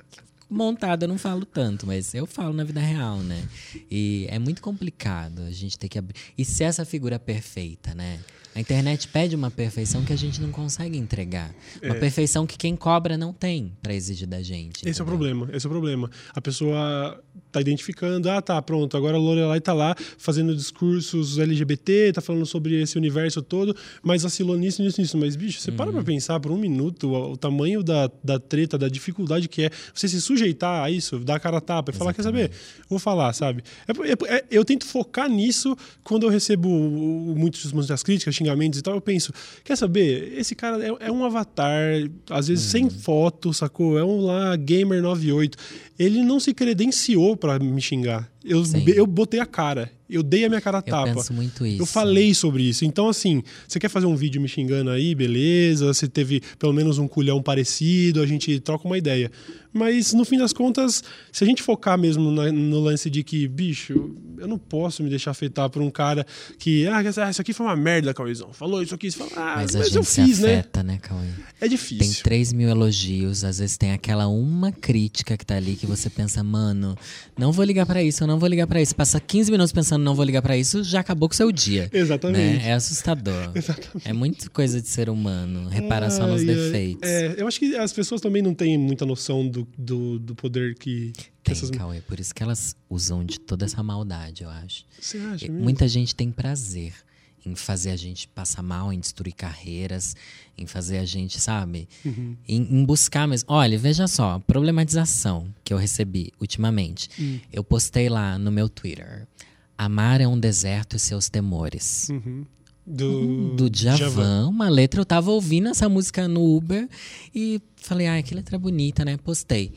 Speaker 2: montada eu não falo tanto, mas eu falo na vida real, né? E é muito complicado a gente ter que abrir. E ser essa figura perfeita, né? A internet pede uma perfeição que a gente não consegue entregar. Uma é. perfeição que quem cobra não tem para exigir da gente.
Speaker 1: Esse entendeu? é o problema, esse é o problema. A pessoa tá identificando, ah, tá, pronto, agora a Lorelai tá lá fazendo discursos LGBT, tá falando sobre esse universo todo, mas vacilou nisso, nisso, nisso. Mas, bicho, você uhum. para pra pensar por um minuto o, o, tamanho da, da treta, da dificuldade que é você se sujeitar a isso, dar a cara a tapa e falar, quer saber? Vou falar, sabe? É, é, é, eu tento focar nisso quando eu recebo muitos, muitas críticas, xingamentos e tal, eu penso, quer saber? Esse cara é, é um avatar, às vezes uhum. sem foto, sacou? É um lá gamer 98. Ele não se credenciou para me xingar. Eu, eu botei a cara. Eu dei a minha cara a tapa.
Speaker 2: Eu penso muito isso.
Speaker 1: Eu falei sobre isso. Então, assim, você quer fazer um vídeo me xingando aí, beleza. Você teve pelo menos um culhão parecido, a gente troca uma ideia. Mas, no fim das contas, se a gente focar mesmo no, no lance de que, bicho, eu não posso me deixar afetar por um cara que, ah, isso aqui foi uma merda, Cauêzão. Falou isso aqui, você fala, ah,
Speaker 2: mas,
Speaker 1: mas eu fiz,
Speaker 2: se afeta, né, né Cauê?
Speaker 1: É difícil.
Speaker 2: Tem 3 mil elogios, às vezes tem aquela uma crítica que tá ali que você pensa, mano, não vou ligar para isso, eu não vou ligar para isso. Passa 15 minutos pensando, não vou ligar para isso, já acabou com o seu dia.
Speaker 1: Exatamente.
Speaker 2: Né? É assustador.
Speaker 1: Exatamente.
Speaker 2: É muito coisa de ser humano, reparar só nos defeitos.
Speaker 1: É, eu acho que as pessoas também não têm muita noção do, do, do poder que.
Speaker 2: Tem,
Speaker 1: essas...
Speaker 2: Cauê, por isso que elas usam de toda essa maldade, eu acho.
Speaker 1: Você acha? Mesmo?
Speaker 2: Muita gente tem prazer em fazer a gente passar mal, em destruir carreiras, em fazer a gente, sabe?
Speaker 1: Uhum.
Speaker 2: Em, em, buscar mesmo. Olha, veja só, problematização que eu recebi ultimamente.
Speaker 1: Uhum.
Speaker 2: Eu postei lá no meu Twitter. Amar é um deserto e seus temores.
Speaker 1: Uhum. Do,
Speaker 2: do Djavan, uma letra. Eu tava ouvindo essa música no Uber e falei, ah, que letra bonita, né? Postei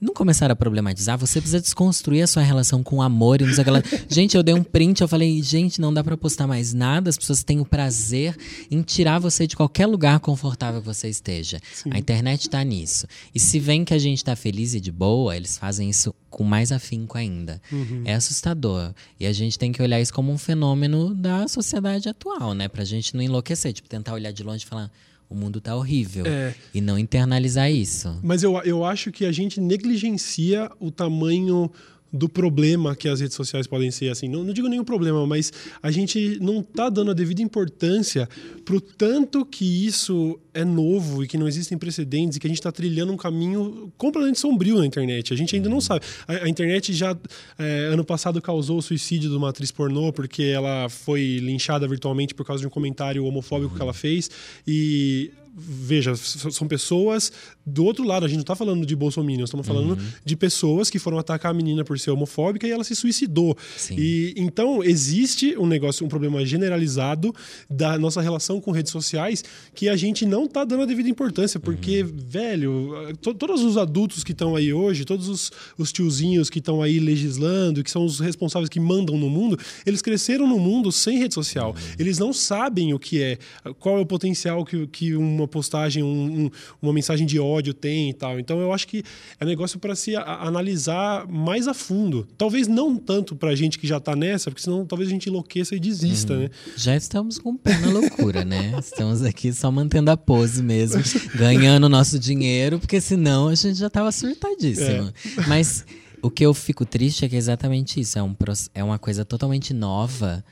Speaker 2: não começaram a problematizar, você precisa desconstruir a sua relação com o amor e não sei aquela. gente, eu dei um print, eu falei, gente, não dá para postar mais nada, as pessoas têm o prazer em tirar você de qualquer lugar confortável que você esteja.
Speaker 1: Sim.
Speaker 2: A internet tá nisso. E se vem que a gente tá feliz e de boa, eles fazem isso com mais afinco ainda.
Speaker 1: Uhum.
Speaker 2: É assustador. E a gente tem que olhar isso como um fenômeno da sociedade atual, né? Pra gente não enlouquecer, tipo, tentar olhar de longe e falar o mundo tá horrível.
Speaker 1: É.
Speaker 2: E não internalizar isso.
Speaker 1: Mas eu, eu acho que a gente negligencia o tamanho do problema que as redes sociais podem ser assim. Não, não digo nenhum problema, mas a gente não está dando a devida importância para o tanto que isso é novo e que não existem precedentes e que a gente está trilhando um caminho completamente sombrio na internet. A gente ainda não sabe. A, a internet já é, ano passado causou o suicídio de uma atriz pornô porque ela foi linchada virtualmente por causa de um comentário homofóbico que ela fez e veja, são pessoas do outro lado. A gente não está falando de bolsominions, estamos falando
Speaker 2: Uhum.
Speaker 1: de pessoas que foram atacar a menina por ser homofóbica e ela se suicidou.
Speaker 2: Sim.
Speaker 1: E então existe um negócio, um problema generalizado da nossa relação com redes sociais que a gente não está dando a devida importância, porque,
Speaker 2: Uhum.
Speaker 1: velho, to- todos os adultos que estão aí hoje, todos os, os tiozinhos que estão aí legislando, que são os responsáveis que mandam no mundo, eles cresceram no mundo sem rede social.
Speaker 2: Uhum.
Speaker 1: Eles não sabem o que é, qual é o potencial que, que uma postagem, um- um- uma mensagem de ódio tem e tal. Então eu acho que é negócio para se a- analisar mais a fundo. Talvez não tanto pra gente que já tá nessa, porque senão talvez a gente enlouqueça e desista, né?
Speaker 2: Já estamos com o pé na loucura, né? Estamos aqui só mantendo a pose mesmo, ganhando nosso dinheiro, porque senão a gente já tava surtadíssimo. Mas o que eu fico triste é que é exatamente isso. É, um, é uma coisa totalmente nova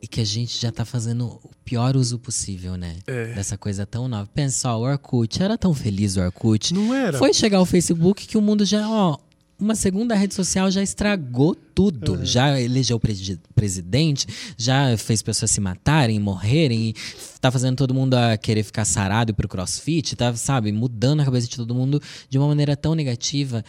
Speaker 2: e que a gente já tá fazendo o pior uso possível, né?
Speaker 1: É.
Speaker 2: Dessa coisa tão nova. Pensa, ó, o Orkut, era tão feliz o Orkut.
Speaker 1: Não era?
Speaker 2: Foi chegar o Facebook que o mundo já, ó, uma segunda rede social já estragou tudo. Já elegeu presi- presidente, já fez pessoas se matarem, morrerem, tá fazendo todo mundo a querer ficar sarado pro crossfit, tá, sabe, mudando a cabeça de todo mundo de uma maneira tão negativa.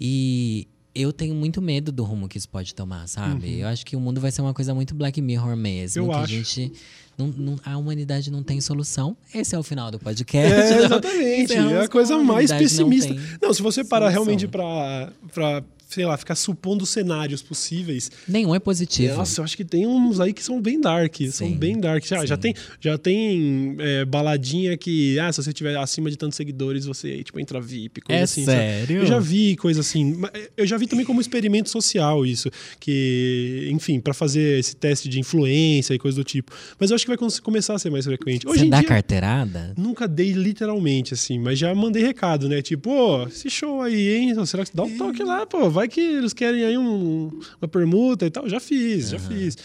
Speaker 2: E eu tenho muito medo do rumo que isso pode tomar, sabe? Eu acho que o mundo vai ser uma coisa muito Black Mirror mesmo.
Speaker 1: Eu
Speaker 2: que
Speaker 1: acho.
Speaker 2: a gente. Não, não- a humanidade não tem solução. Esse é o final do podcast.
Speaker 1: É, exatamente. É
Speaker 2: Encerramos
Speaker 1: a coisa mais
Speaker 2: não
Speaker 1: pessimista.
Speaker 2: tem
Speaker 1: Não, se você parar
Speaker 2: solução.
Speaker 1: realmente pra, sei lá, ficar supondo cenários possíveis.
Speaker 2: Nenhum é positivo.
Speaker 1: Nossa, eu acho que tem uns aí que são bem dark. São
Speaker 2: Sim,
Speaker 1: bem dark. Já, já tem, já tem é, baladinha que, ah, se você tiver acima de tantos seguidores, você tipo, entra VIP, coisa
Speaker 2: É
Speaker 1: assim. sabe?
Speaker 2: sério?
Speaker 1: Eu já vi coisa assim. Eu já vi também como experimento social isso. Que, enfim, pra fazer esse teste de influência e coisa do tipo. Mas eu acho que vai começar a ser mais frequente. Hoje
Speaker 2: Você dá
Speaker 1: dia,
Speaker 2: carteirada?
Speaker 1: Nunca dei literalmente, assim, mas já mandei recado, né? Tipo, ô, esse show aí, hein? Será que dá um toque lá, pô? Vai que eles querem aí um- uma permuta e tal. Já fiz, já fiz.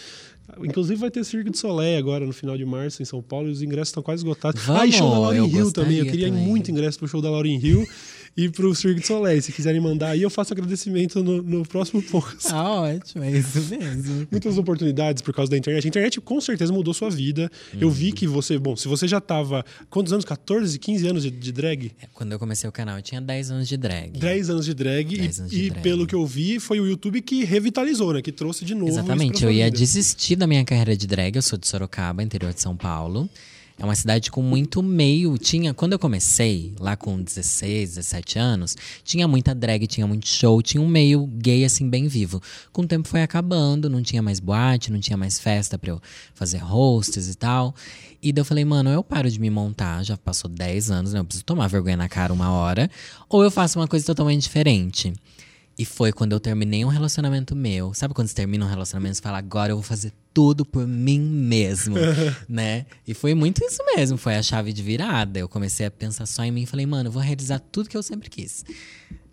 Speaker 1: Inclusive vai ter Cirque de Soleil agora no final de março em São Paulo e os ingressos estão quase esgotados. ah, e show da
Speaker 2: eu
Speaker 1: Hill também. Eu queria
Speaker 2: também.
Speaker 1: muito ingresso pro show da Lauryn Hill e pro Cirque de Soleil. Se quiserem mandar aí, eu faço agradecimento no, no próximo post.
Speaker 2: Ah, ótimo, é isso mesmo.
Speaker 1: Muitas oportunidades por causa da internet. A internet com certeza mudou sua vida. Eu
Speaker 2: Uhum.
Speaker 1: vi que você, bom, se você já tava. Quantos anos? 14, 15 anos de, de drag?
Speaker 2: É, Quando eu comecei o canal, eu tinha 10 anos de drag.
Speaker 1: 10 anos de drag.
Speaker 2: 10
Speaker 1: e
Speaker 2: anos de
Speaker 1: e
Speaker 2: drag.
Speaker 1: pelo que eu vi, foi o YouTube que revitalizou, né? Que trouxe de novo. isso
Speaker 2: Exatamente, eu ia
Speaker 1: vida.
Speaker 2: desistir da minha carreira de drag. Eu sou de Sorocaba, interior de São Paulo. É uma cidade com muito meio. Tinha, quando eu comecei, lá com 16, 17 anos, tinha muita drag, tinha muito show, tinha um meio gay assim bem vivo. Com o tempo foi acabando, não tinha mais boate, não tinha mais festa para eu fazer hosts e tal. E daí eu falei, mano, eu paro de me montar, já passou 10 anos, né? Eu preciso tomar vergonha na cara uma hora, ou eu faço uma coisa totalmente diferente. E foi quando eu terminei um relacionamento meu. Sabe quando você termina um relacionamento e fala, agora eu vou fazer tudo por mim mesmo, né? E foi muito isso mesmo, foi a chave de virada. Eu comecei a pensar só em mim e falei, mano, eu vou realizar tudo que eu sempre quis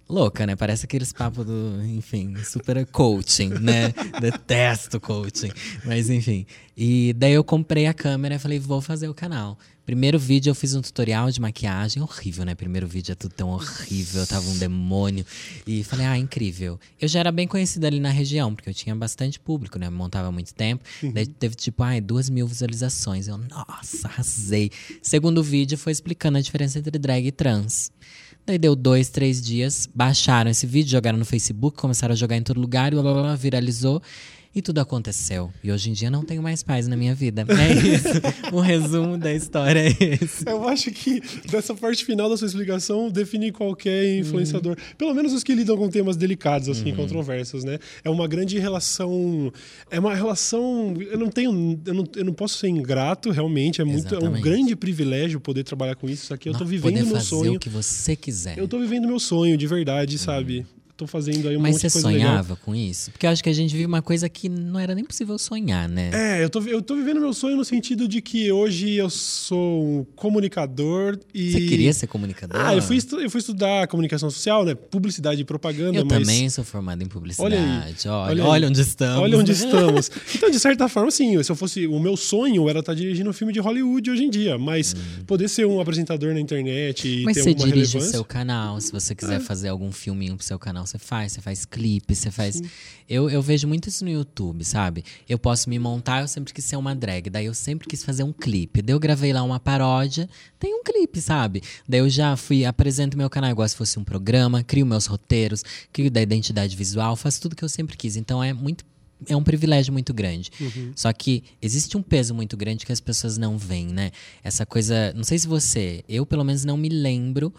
Speaker 2: louca, né? Parece aqueles papos do, enfim, super coaching, né? Detesto coaching. Mas enfim. E daí eu comprei a câmera e falei, vou fazer o canal. Primeiro vídeo eu fiz um tutorial de maquiagem, horrível, né? Primeiro vídeo é tudo tão horrível, eu tava um demônio. E falei, ah, incrível. Eu já era bem conhecida ali na região, porque eu tinha bastante público, né? montava há muito tempo. Uhum. Daí teve tipo, ai, duas mil visualizações. Eu, nossa, arrasei. Segundo vídeo foi explicando a diferença entre drag e trans. Daí deu dois, três dias, baixaram esse vídeo, jogaram no Facebook, começaram a jogar em todo lugar, e blá, blá, blá, viralizou. E tudo aconteceu. E hoje em dia não tenho mais pais na minha vida. É isso. o resumo da história é esse.
Speaker 1: Eu acho que dessa parte final da sua explicação define qualquer influenciador. Uhum. Pelo menos os que lidam com temas delicados, assim, uhum. controversos, né? É uma grande relação. É uma relação. Eu não tenho. Eu não, eu não posso ser ingrato, realmente. É muito. É um grande privilégio poder trabalhar com isso. Isso aqui eu tô vivendo
Speaker 2: poder
Speaker 1: meu
Speaker 2: fazer
Speaker 1: sonho.
Speaker 2: o que você quiser.
Speaker 1: Eu tô vivendo meu sonho, de verdade, uhum. sabe? Tô fazendo aí um
Speaker 2: Mas
Speaker 1: monte de
Speaker 2: coisa
Speaker 1: legal.
Speaker 2: Mas você sonhava com isso? Porque eu acho que a gente vive uma coisa que não era nem possível sonhar, né?
Speaker 1: É, eu tô, eu tô vivendo meu sonho no sentido de que hoje eu sou um comunicador e...
Speaker 2: Você queria ser comunicador?
Speaker 1: Ah, eu fui, eu fui estudar comunicação social, né? Publicidade e propaganda,
Speaker 2: eu
Speaker 1: mas...
Speaker 2: também sou formado em publicidade.
Speaker 1: Olha, aí,
Speaker 2: olha, olha, onde estamos.
Speaker 1: Olha onde estamos. então, de certa forma, sim. Se eu fosse... O meu sonho era estar dirigindo um filme de Hollywood hoje em dia, mas hum. poder ser um apresentador na internet e
Speaker 2: mas
Speaker 1: ter
Speaker 2: uma
Speaker 1: relevância...
Speaker 2: Mas você dirige o seu canal. Se você quiser é. fazer algum filminho pro seu canal, você faz. Você faz clipe, você faz. Eu, eu vejo muito isso no YouTube, sabe? Eu posso me montar, eu sempre quis ser uma drag. Daí eu sempre quis fazer um clipe. Daí eu gravei lá uma paródia, tem um clipe, sabe? Daí eu já fui, apresento meu canal igual se fosse um programa, crio meus roteiros, crio da identidade visual, faço tudo que eu sempre quis. Então é muito é um privilégio muito grande. Uhum. Só que existe um peso muito grande que as pessoas não veem, né? Essa coisa. Não sei se você. Eu, pelo menos, não me lembro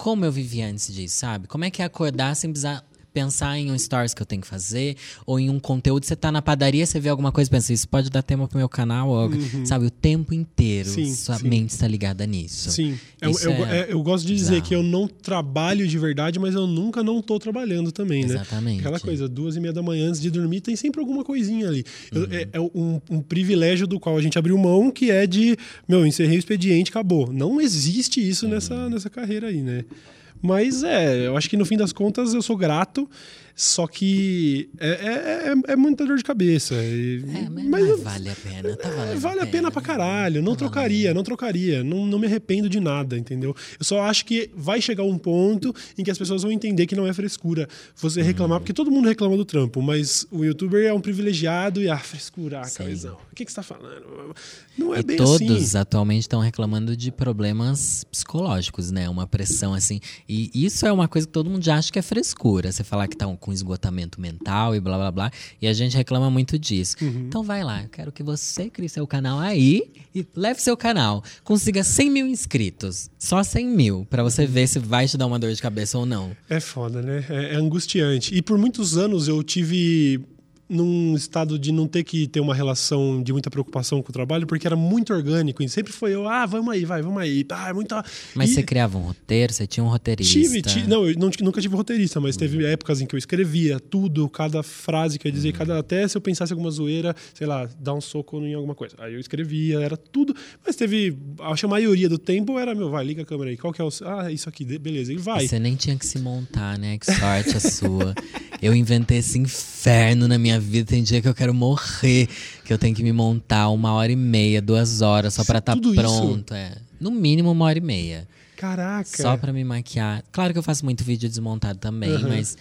Speaker 2: como eu vivia antes disso, sabe? Como é que é acordar sem precisar pensar em um stories que eu tenho que fazer, ou em um conteúdo. Você tá na padaria, você vê alguma coisa e pensa, isso pode dar tema pro meu canal, ou, uhum. sabe? O tempo inteiro sim, sua sim. mente está ligada nisso.
Speaker 1: Sim. Eu, eu, é eu, gosto de dizer que eu não trabalho de verdade, mas eu nunca não tô trabalhando também,
Speaker 2: Exatamente. né? Exatamente.
Speaker 1: Aquela coisa, duas e meia da manhã antes de dormir, tem sempre alguma coisinha ali. Uhum. é, é um, um, privilégio do qual a gente abriu mão, que é de, meu, encerrei o expediente, acabou. Não existe isso uhum. nessa, nessa carreira aí, né? Mas é, eu acho que no fim das contas eu sou grato só que é, é, é, é muita dor de cabeça.
Speaker 2: E, é, mas, mas eu, vale a pena, tá
Speaker 1: valendo Vale a pena, pena pra caralho. Não tá trocaria, não trocaria. Não, não me arrependo de nada, entendeu? Eu só acho que vai chegar um ponto em que as pessoas vão entender que não é frescura você reclamar, hum. porque todo mundo reclama do trampo, mas o youtuber é um privilegiado e, ah, frescura, ah, cabezão. O que, que você tá falando? Não é
Speaker 2: e
Speaker 1: bem
Speaker 2: todos
Speaker 1: assim.
Speaker 2: atualmente estão reclamando de problemas psicológicos, né? Uma pressão assim. E isso é uma coisa que todo mundo já acha que é frescura. Você falar que tá com com esgotamento mental e blá blá blá. E a gente reclama muito disso. Uhum. Então vai lá, eu quero que você crie seu canal aí e leve seu canal. Consiga 100 mil inscritos. Só 100 mil, para você ver se vai te dar uma dor de cabeça ou não.
Speaker 1: É foda, né? É, é angustiante. E por muitos anos eu tive num estado de não ter que ter uma relação de muita preocupação com o trabalho, porque era muito orgânico. E sempre foi eu, ah, vamos aí, vai, vamos aí. Ah, é muita...
Speaker 2: Mas
Speaker 1: e...
Speaker 2: você criava um roteiro, você tinha um roteirista?
Speaker 1: Tive, tive não, eu não, nunca tive roteirista, mas teve épocas em que eu escrevia tudo, cada frase que eu dizia, cada, até se eu pensasse alguma zoeira, sei lá, dar um soco em alguma coisa. Aí eu escrevia, era tudo, mas teve, acho que a maioria do tempo era, meu, vai, liga a câmera aí, qual que é o... Ah, isso aqui, beleza, e vai.
Speaker 2: Você nem tinha que se montar, né? Que sorte a sua. Eu inventei esse inferno na minha vida, tem dia que eu quero morrer, que eu tenho que me montar uma hora e meia, duas horas só para estar tá pronto. É. No mínimo uma hora e meia.
Speaker 1: Caraca.
Speaker 2: Só para me maquiar. Claro que eu faço muito vídeo desmontado também, uhum. mas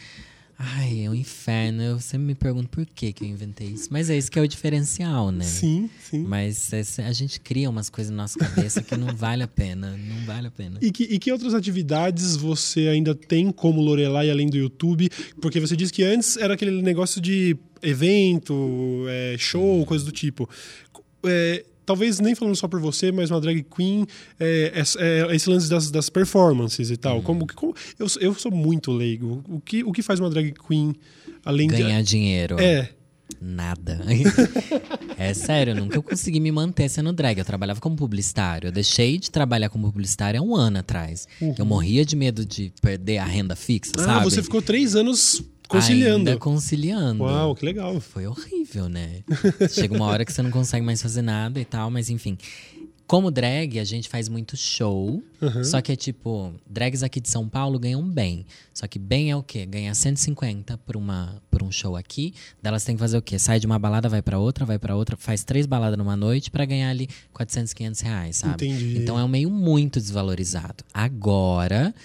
Speaker 2: Ai, é um inferno. Eu sempre me pergunto por que, que eu inventei isso. Mas é isso que é o diferencial, né?
Speaker 1: Sim, sim.
Speaker 2: Mas é, a gente cria umas coisas na nossa cabeça que não vale a pena. Não vale a pena.
Speaker 1: E que, e que outras atividades você ainda tem como Lorelai além do YouTube? Porque você disse que antes era aquele negócio de evento, é, show, coisa do tipo. É, talvez nem falando só por você, mas uma drag queen, é, é, é esse lance das, das performances e tal. Hum. Como, como eu, eu sou muito leigo. O que, o que faz uma drag queen além
Speaker 2: Ganhar de. Ganhar dinheiro.
Speaker 1: É.
Speaker 2: Nada. é sério, eu nunca consegui me manter sendo drag. Eu trabalhava como publicitário. Eu deixei de trabalhar como publicitário há um ano atrás. Uhum. Eu morria de medo de perder a renda fixa, ah, sabe?
Speaker 1: você ficou três anos conciliando.
Speaker 2: Ainda conciliando.
Speaker 1: Uau, que legal.
Speaker 2: Foi horrível, né? Chega uma hora que você não consegue mais fazer nada e tal, mas enfim. Como drag, a gente faz muito show. Uhum. Só que é tipo, drags aqui de São Paulo ganham bem. Só que bem é o quê? Ganhar 150 por, uma, por um show aqui. Delas tem que fazer o quê? Sai de uma balada, vai para outra, vai para outra, faz três baladas numa noite para ganhar ali 400, 500 reais, sabe?
Speaker 1: Entendi.
Speaker 2: Então é um meio muito desvalorizado. Agora,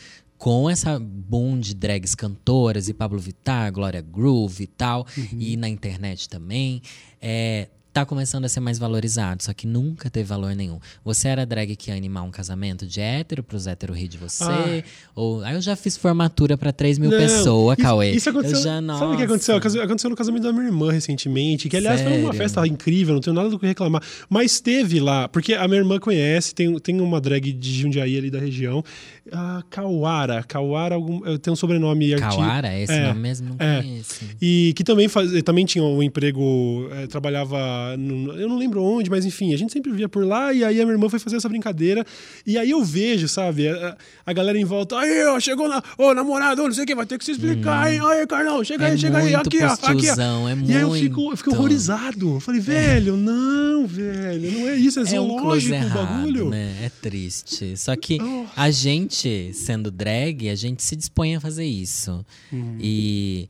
Speaker 2: com essa boom de drags cantoras e Pablo Vittar, Glória Groove e tal, uhum. e na internet também, é, tá começando a ser mais valorizado, só que nunca teve valor nenhum. Você era drag que ia animar um casamento de hétero pros hétero rir de você? Ah. Ou aí eu já fiz formatura para 3 mil pessoas, Cauê.
Speaker 1: Isso aconteceu.
Speaker 2: já,
Speaker 1: sabe o que aconteceu? Aconteceu no casamento da minha irmã recentemente, que aliás Sério? foi uma festa incrível, não tenho nada do que reclamar. Mas teve lá, porque a minha irmã conhece, tem, tem uma drag de Jundiaí ali da região, a Kawara. Kawara algum, tem um sobrenome
Speaker 2: artístico. Kawara? É esse é, nome mesmo? Não é. conheço.
Speaker 1: E que também, faz, também tinha um emprego, é, trabalhava eu não lembro onde, mas enfim, a gente sempre via por lá e aí a minha irmã foi fazer essa brincadeira e aí eu vejo, sabe, a, a galera em volta, aí, ó, chegou na, ô, namorado, não sei o que, vai ter que se explicar, hum. hein, aí, Carlão, chega
Speaker 2: é
Speaker 1: aí, chega aí, aqui, ó, aqui,
Speaker 2: ó. É
Speaker 1: e aí eu fico, eu fico horrorizado, eu falei, velho, não, velho, não é isso, é, é um o bagulho.
Speaker 2: Né? É triste, só que oh. a gente, sendo drag, a gente se dispõe a fazer isso hum. e...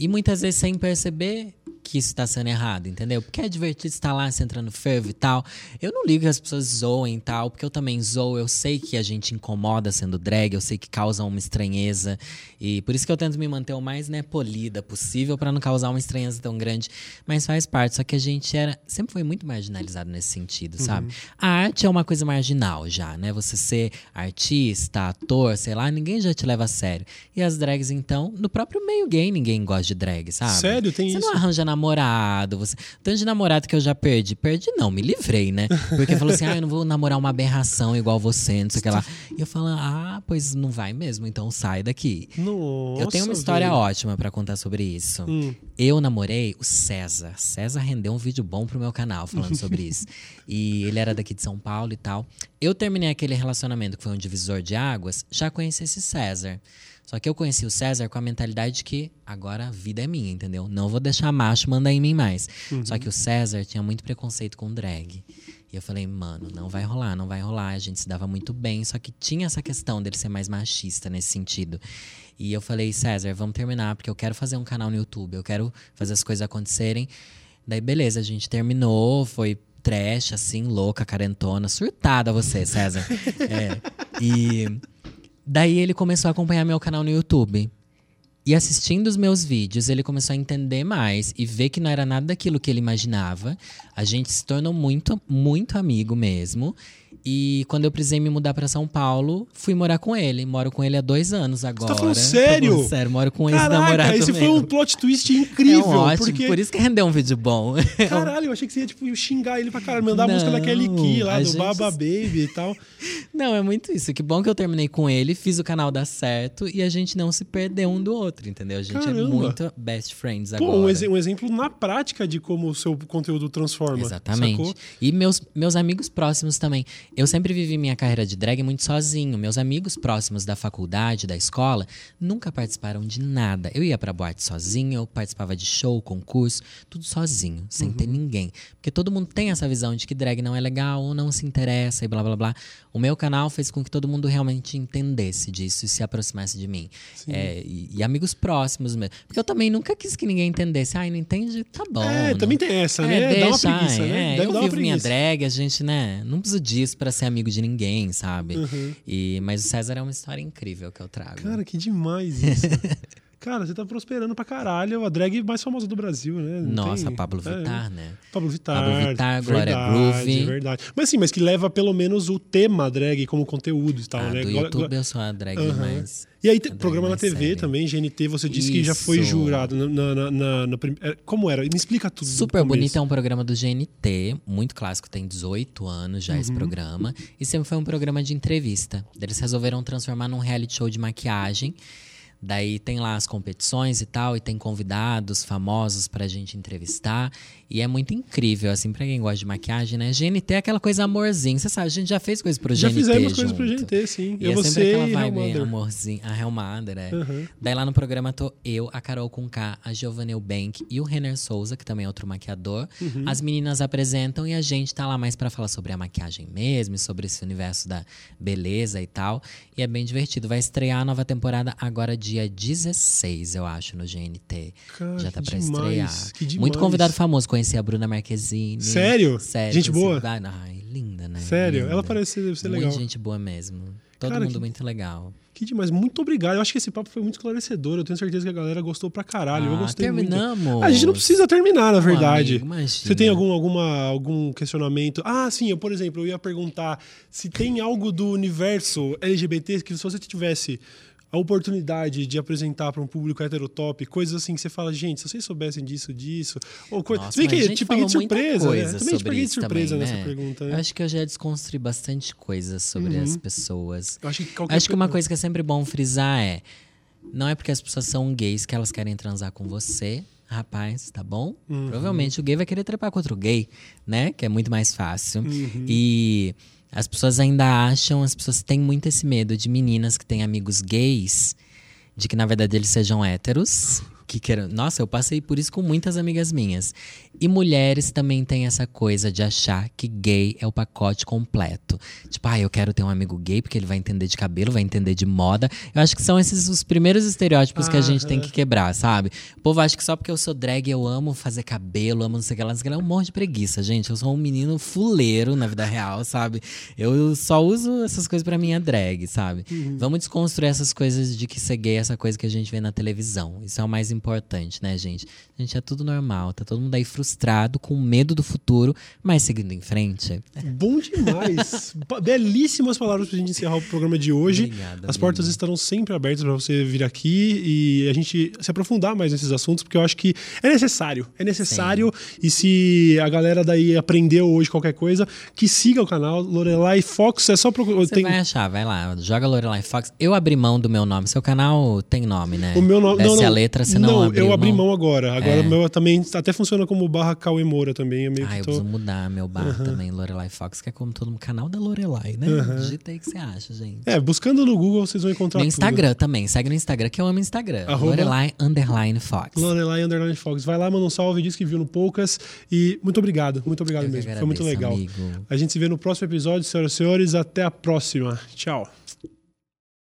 Speaker 2: E muitas vezes sem perceber, que isso está sendo errado, entendeu? Porque é divertido estar lá, se entrando fervo e tal. Eu não ligo que as pessoas zoem e tal, porque eu também zoo. Eu sei que a gente incomoda sendo drag, eu sei que causa uma estranheza. E por isso que eu tento me manter o mais né, polida possível para não causar uma estranheza tão grande. Mas faz parte. Só que a gente era sempre foi muito marginalizado nesse sentido, uhum. sabe? A arte é uma coisa marginal já, né? Você ser artista, ator, sei lá, ninguém já te leva a sério. E as drags, então, no próprio meio gay, ninguém gosta de drag, sabe?
Speaker 1: Sério? Tem
Speaker 2: Você
Speaker 1: isso?
Speaker 2: não arranja na namorado. Você... Tanto de namorado que eu já perdi. Perdi não, me livrei, né? Porque falou assim, ah, eu não vou namorar uma aberração igual você, não sei o que lá. E eu falo, ah, pois não vai mesmo, então sai daqui.
Speaker 1: Nossa,
Speaker 2: eu tenho uma história ótima para contar sobre isso. Hum. Eu namorei o César. César rendeu um vídeo bom pro meu canal falando sobre isso. E ele era daqui de São Paulo e tal. Eu terminei aquele relacionamento que foi um divisor de águas, já conheci esse César. Só que eu conheci o César com a mentalidade de que agora a vida é minha, entendeu? Não vou deixar macho mandar em mim mais. Uhum. Só que o César tinha muito preconceito com drag. E eu falei, mano, não vai rolar, não vai rolar. A gente se dava muito bem, só que tinha essa questão dele ser mais machista nesse sentido. E eu falei, César, vamos terminar, porque eu quero fazer um canal no YouTube, eu quero fazer as coisas acontecerem. Daí, beleza, a gente terminou, foi trash, assim, louca, carentona, surtada você, César. é, e Daí ele começou a acompanhar meu canal no YouTube. E assistindo os meus vídeos, ele começou a entender mais e ver que não era nada daquilo que ele imaginava. A gente se tornou muito, muito amigo mesmo. E quando eu precisei me mudar para São Paulo, fui morar com ele. Moro com ele há dois anos agora. Você tá
Speaker 1: falando sério?
Speaker 2: Falando sério, moro com esse namorado
Speaker 1: esse foi um plot twist incrível. É
Speaker 2: um ótimo, porque... por isso que rendeu um vídeo bom.
Speaker 1: Caralho, eu achei que você ia tipo, xingar ele pra caralho, mandar não, a música da Kelly Key lá, do gente... Baba Baby e tal.
Speaker 2: Não, é muito isso. Que bom que eu terminei com ele, fiz o canal dar certo e a gente não se perdeu um do outro, entendeu? A gente é Caramba. é muito best friends agora.
Speaker 1: Pô, um, ex um, exemplo na prática de como o seu conteúdo transforma.
Speaker 2: Exatamente. Sacou? E meus, meus amigos próximos também. Eu sempre vivi minha carreira de drag muito sozinho. Meus amigos próximos da faculdade, da escola, nunca participaram de nada. Eu ia pra boate sozinho, eu participava de show, concurso, tudo sozinho, sem uhum. ter ninguém. Porque todo mundo tem essa visão de que drag não é legal ou não se interessa e blá blá blá. O meu canal fez com que todo mundo realmente entendesse disso e se aproximasse de mim. É, e, e, amigos próximos mesmo. Porque eu também nunca quis que ninguém entendesse. Ai, não entende? Tá bom.
Speaker 1: É,
Speaker 2: não...
Speaker 1: também tem essa, é, né?
Speaker 2: Deixa,
Speaker 1: Dá uma preguiça,
Speaker 2: ai,
Speaker 1: né?
Speaker 2: É, eu vivo minha drag, a gente, né? Não precisa disso pra ser amigo de ninguém ninguém, sabe? Uhum. E, mas o César é uma história incrível que eu trago.
Speaker 1: Cara, que demais isso. Cara, você tá prosperando pra caralho. A drag mais famosa do Brasil, né? Não
Speaker 2: Nossa,
Speaker 1: tem...
Speaker 2: Pablo
Speaker 1: é.
Speaker 2: Vittar, né?
Speaker 1: Pablo Vittar.
Speaker 2: Pablo Vittar, Glória Groove.
Speaker 1: verdade. Mas sim, mas que leva pelo menos o tema drag como conteúdo e tal,
Speaker 2: Ah,
Speaker 1: né?
Speaker 2: do
Speaker 1: Glória-
Speaker 2: YouTube eu sou a drag mais.
Speaker 1: E aí, programa na TV também, GNT, você disse que já foi
Speaker 2: Isso.
Speaker 1: jurado na, na, na- na- é, Como era? Me explica tudo. do
Speaker 2: Super. Bonito é um programa do GNT, muito clássico, tem 18 anos já
Speaker 1: Uhum.
Speaker 2: esse programa. E sempre foi um programa de entrevista. Eles resolveram transformar num reality show de maquiagem. Daí tem lá as competições e tal, e tem convidados famosos pra gente entrevistar. E é muito incrível, assim, pra quem gosta de maquiagem, né? GNT é aquela coisa amorzinho. Você sabe, a gente já fez coisas pro
Speaker 1: Já
Speaker 2: GNT.
Speaker 1: fizemos coisas pro
Speaker 2: junto.
Speaker 1: GNT, sim.
Speaker 2: E
Speaker 1: eu,
Speaker 2: é
Speaker 1: você
Speaker 2: sempre aquela vibe amorzinho. A Hellmother, é.
Speaker 1: Uhum.
Speaker 2: Daí lá no programa tô eu, a Carol Conká, a Giovanna Eubank e o Renner Souza, que também é outro maquiador.
Speaker 1: Uhum.
Speaker 2: As meninas apresentam e a gente tá lá mais pra falar sobre a maquiagem mesmo, sobre esse universo da beleza e tal. E é bem divertido. Vai estrear a nova temporada agora dia 16, eu acho, no GNT.
Speaker 1: Cara,
Speaker 2: Já tá pra
Speaker 1: demais,
Speaker 2: estrear. Muito convidado famoso. Conheci a Bruna Marquezine.
Speaker 1: Sério?
Speaker 2: Sério.
Speaker 1: Gente
Speaker 2: conheci-
Speaker 1: boa?
Speaker 2: Ai, linda, né?
Speaker 1: Sério?
Speaker 2: Linda.
Speaker 1: Ela parece ser, deve ser
Speaker 2: Muito
Speaker 1: legal.
Speaker 2: gente boa mesmo. Todo
Speaker 1: Cara,
Speaker 2: mundo
Speaker 1: que-
Speaker 2: muito legal.
Speaker 1: Que demais. Muito obrigado. Eu acho que esse papo foi muito esclarecedor. Eu tenho certeza que a galera gostou pra caralho. eu
Speaker 2: Ah,
Speaker 1: gostei
Speaker 2: terminamos.
Speaker 1: muito. A gente não precisa terminar, na verdade.
Speaker 2: amigo.
Speaker 1: Você tem algum, alguma, algum questionamento? Ah, sim. Eu, por exemplo, eu ia perguntar se tem algo do universo LGBT que se você tivesse a oportunidade de apresentar para um público heterotop, coisas assim que você fala, gente, se vocês soubessem disso, disso, ou coisa.
Speaker 2: Nossa,
Speaker 1: Se bem que te peguei de
Speaker 2: falou muita
Speaker 1: surpresa, né?
Speaker 2: coisa
Speaker 1: Também te peguei de surpresa
Speaker 2: também,
Speaker 1: nessa
Speaker 2: né?
Speaker 1: pergunta,
Speaker 2: Eu
Speaker 1: né?
Speaker 2: acho que eu já desconstruí bastante coisas sobre as pessoas.
Speaker 1: Eu acho que
Speaker 2: Acho que uma coisa que é sempre bom frisar é: não é porque as pessoas são gays que elas querem transar com você, rapaz, tá bom?
Speaker 1: Uhum.
Speaker 2: Provavelmente o gay vai querer trepar com outro gay, né? Que é muito mais fácil.
Speaker 1: Uhum.
Speaker 2: E as pessoas ainda acham, as pessoas têm muito esse medo de meninas que têm amigos gays, de que na verdade eles sejam héteros. Que queiram... Nossa, eu passei por isso com muitas amigas minhas. E mulheres também têm essa coisa de achar que gay é o pacote completo. Tipo, ah, eu quero ter um amigo gay porque ele vai entender de cabelo, vai entender de moda. Eu acho que são esses os primeiros estereótipos que a gente tem que quebrar, sabe? O povo acha que só porque eu sou drag eu amo fazer cabelo, amo não sei o que lá, não sei o que lá. Eu morro de preguiça, gente. Eu sou um menino fuleiro na vida real, sabe? Eu só uso essas coisas pra minha drag, sabe? Vamos desconstruir essas coisas de que ser gay é essa coisa que a gente vê na televisão. Isso é o mais importante, né, gente? Gente, é tudo normal. Tá todo mundo aí frustrado, com medo do futuro, mas seguindo em frente.
Speaker 1: Bom demais. Belíssimas palavras pra gente encerrar o programa de hoje.
Speaker 2: Obrigado,
Speaker 1: As portas estarão sempre abertas para você vir aqui e a gente se aprofundar mais nesses assuntos, porque eu acho que é necessário. É necessário. E se a galera daí aprendeu hoje qualquer coisa, que siga o canal Lorelai Fox. É só procurar.
Speaker 2: Você vai achar, vai lá, joga Lorelai Fox. Eu abri mão do meu nome. Seu canal tem nome, né?
Speaker 1: O meu nome.
Speaker 2: Desce
Speaker 1: não, não,
Speaker 2: a letra, você não,
Speaker 1: eu abri mão agora. Agora
Speaker 2: É.
Speaker 1: meu também até funciona como barra Cauê Moura também. É meio
Speaker 2: Ah,
Speaker 1: que
Speaker 2: eu
Speaker 1: tô...
Speaker 2: preciso mudar meu bar também, Lorelai Fox, que é como todo mundo. Canal da Lorelai, né? Digita aí que você acha, gente.
Speaker 1: É, buscando no Google vocês vão encontrar
Speaker 2: No
Speaker 1: tudo.
Speaker 2: Instagram também. Segue no Instagram, que eu amo Instagram.
Speaker 1: Arroba-
Speaker 2: Lorelai Underline Fox.
Speaker 1: Lorelai Underline Fox. Vai lá, manda um salve, diz que viu no Poucas. E muito obrigado, muito obrigado
Speaker 2: Eu
Speaker 1: mesmo. Foi muito
Speaker 2: agradeço,
Speaker 1: legal.
Speaker 2: amigo.
Speaker 1: A gente se vê no próximo episódio, senhoras e senhores. Até a próxima. Tchau.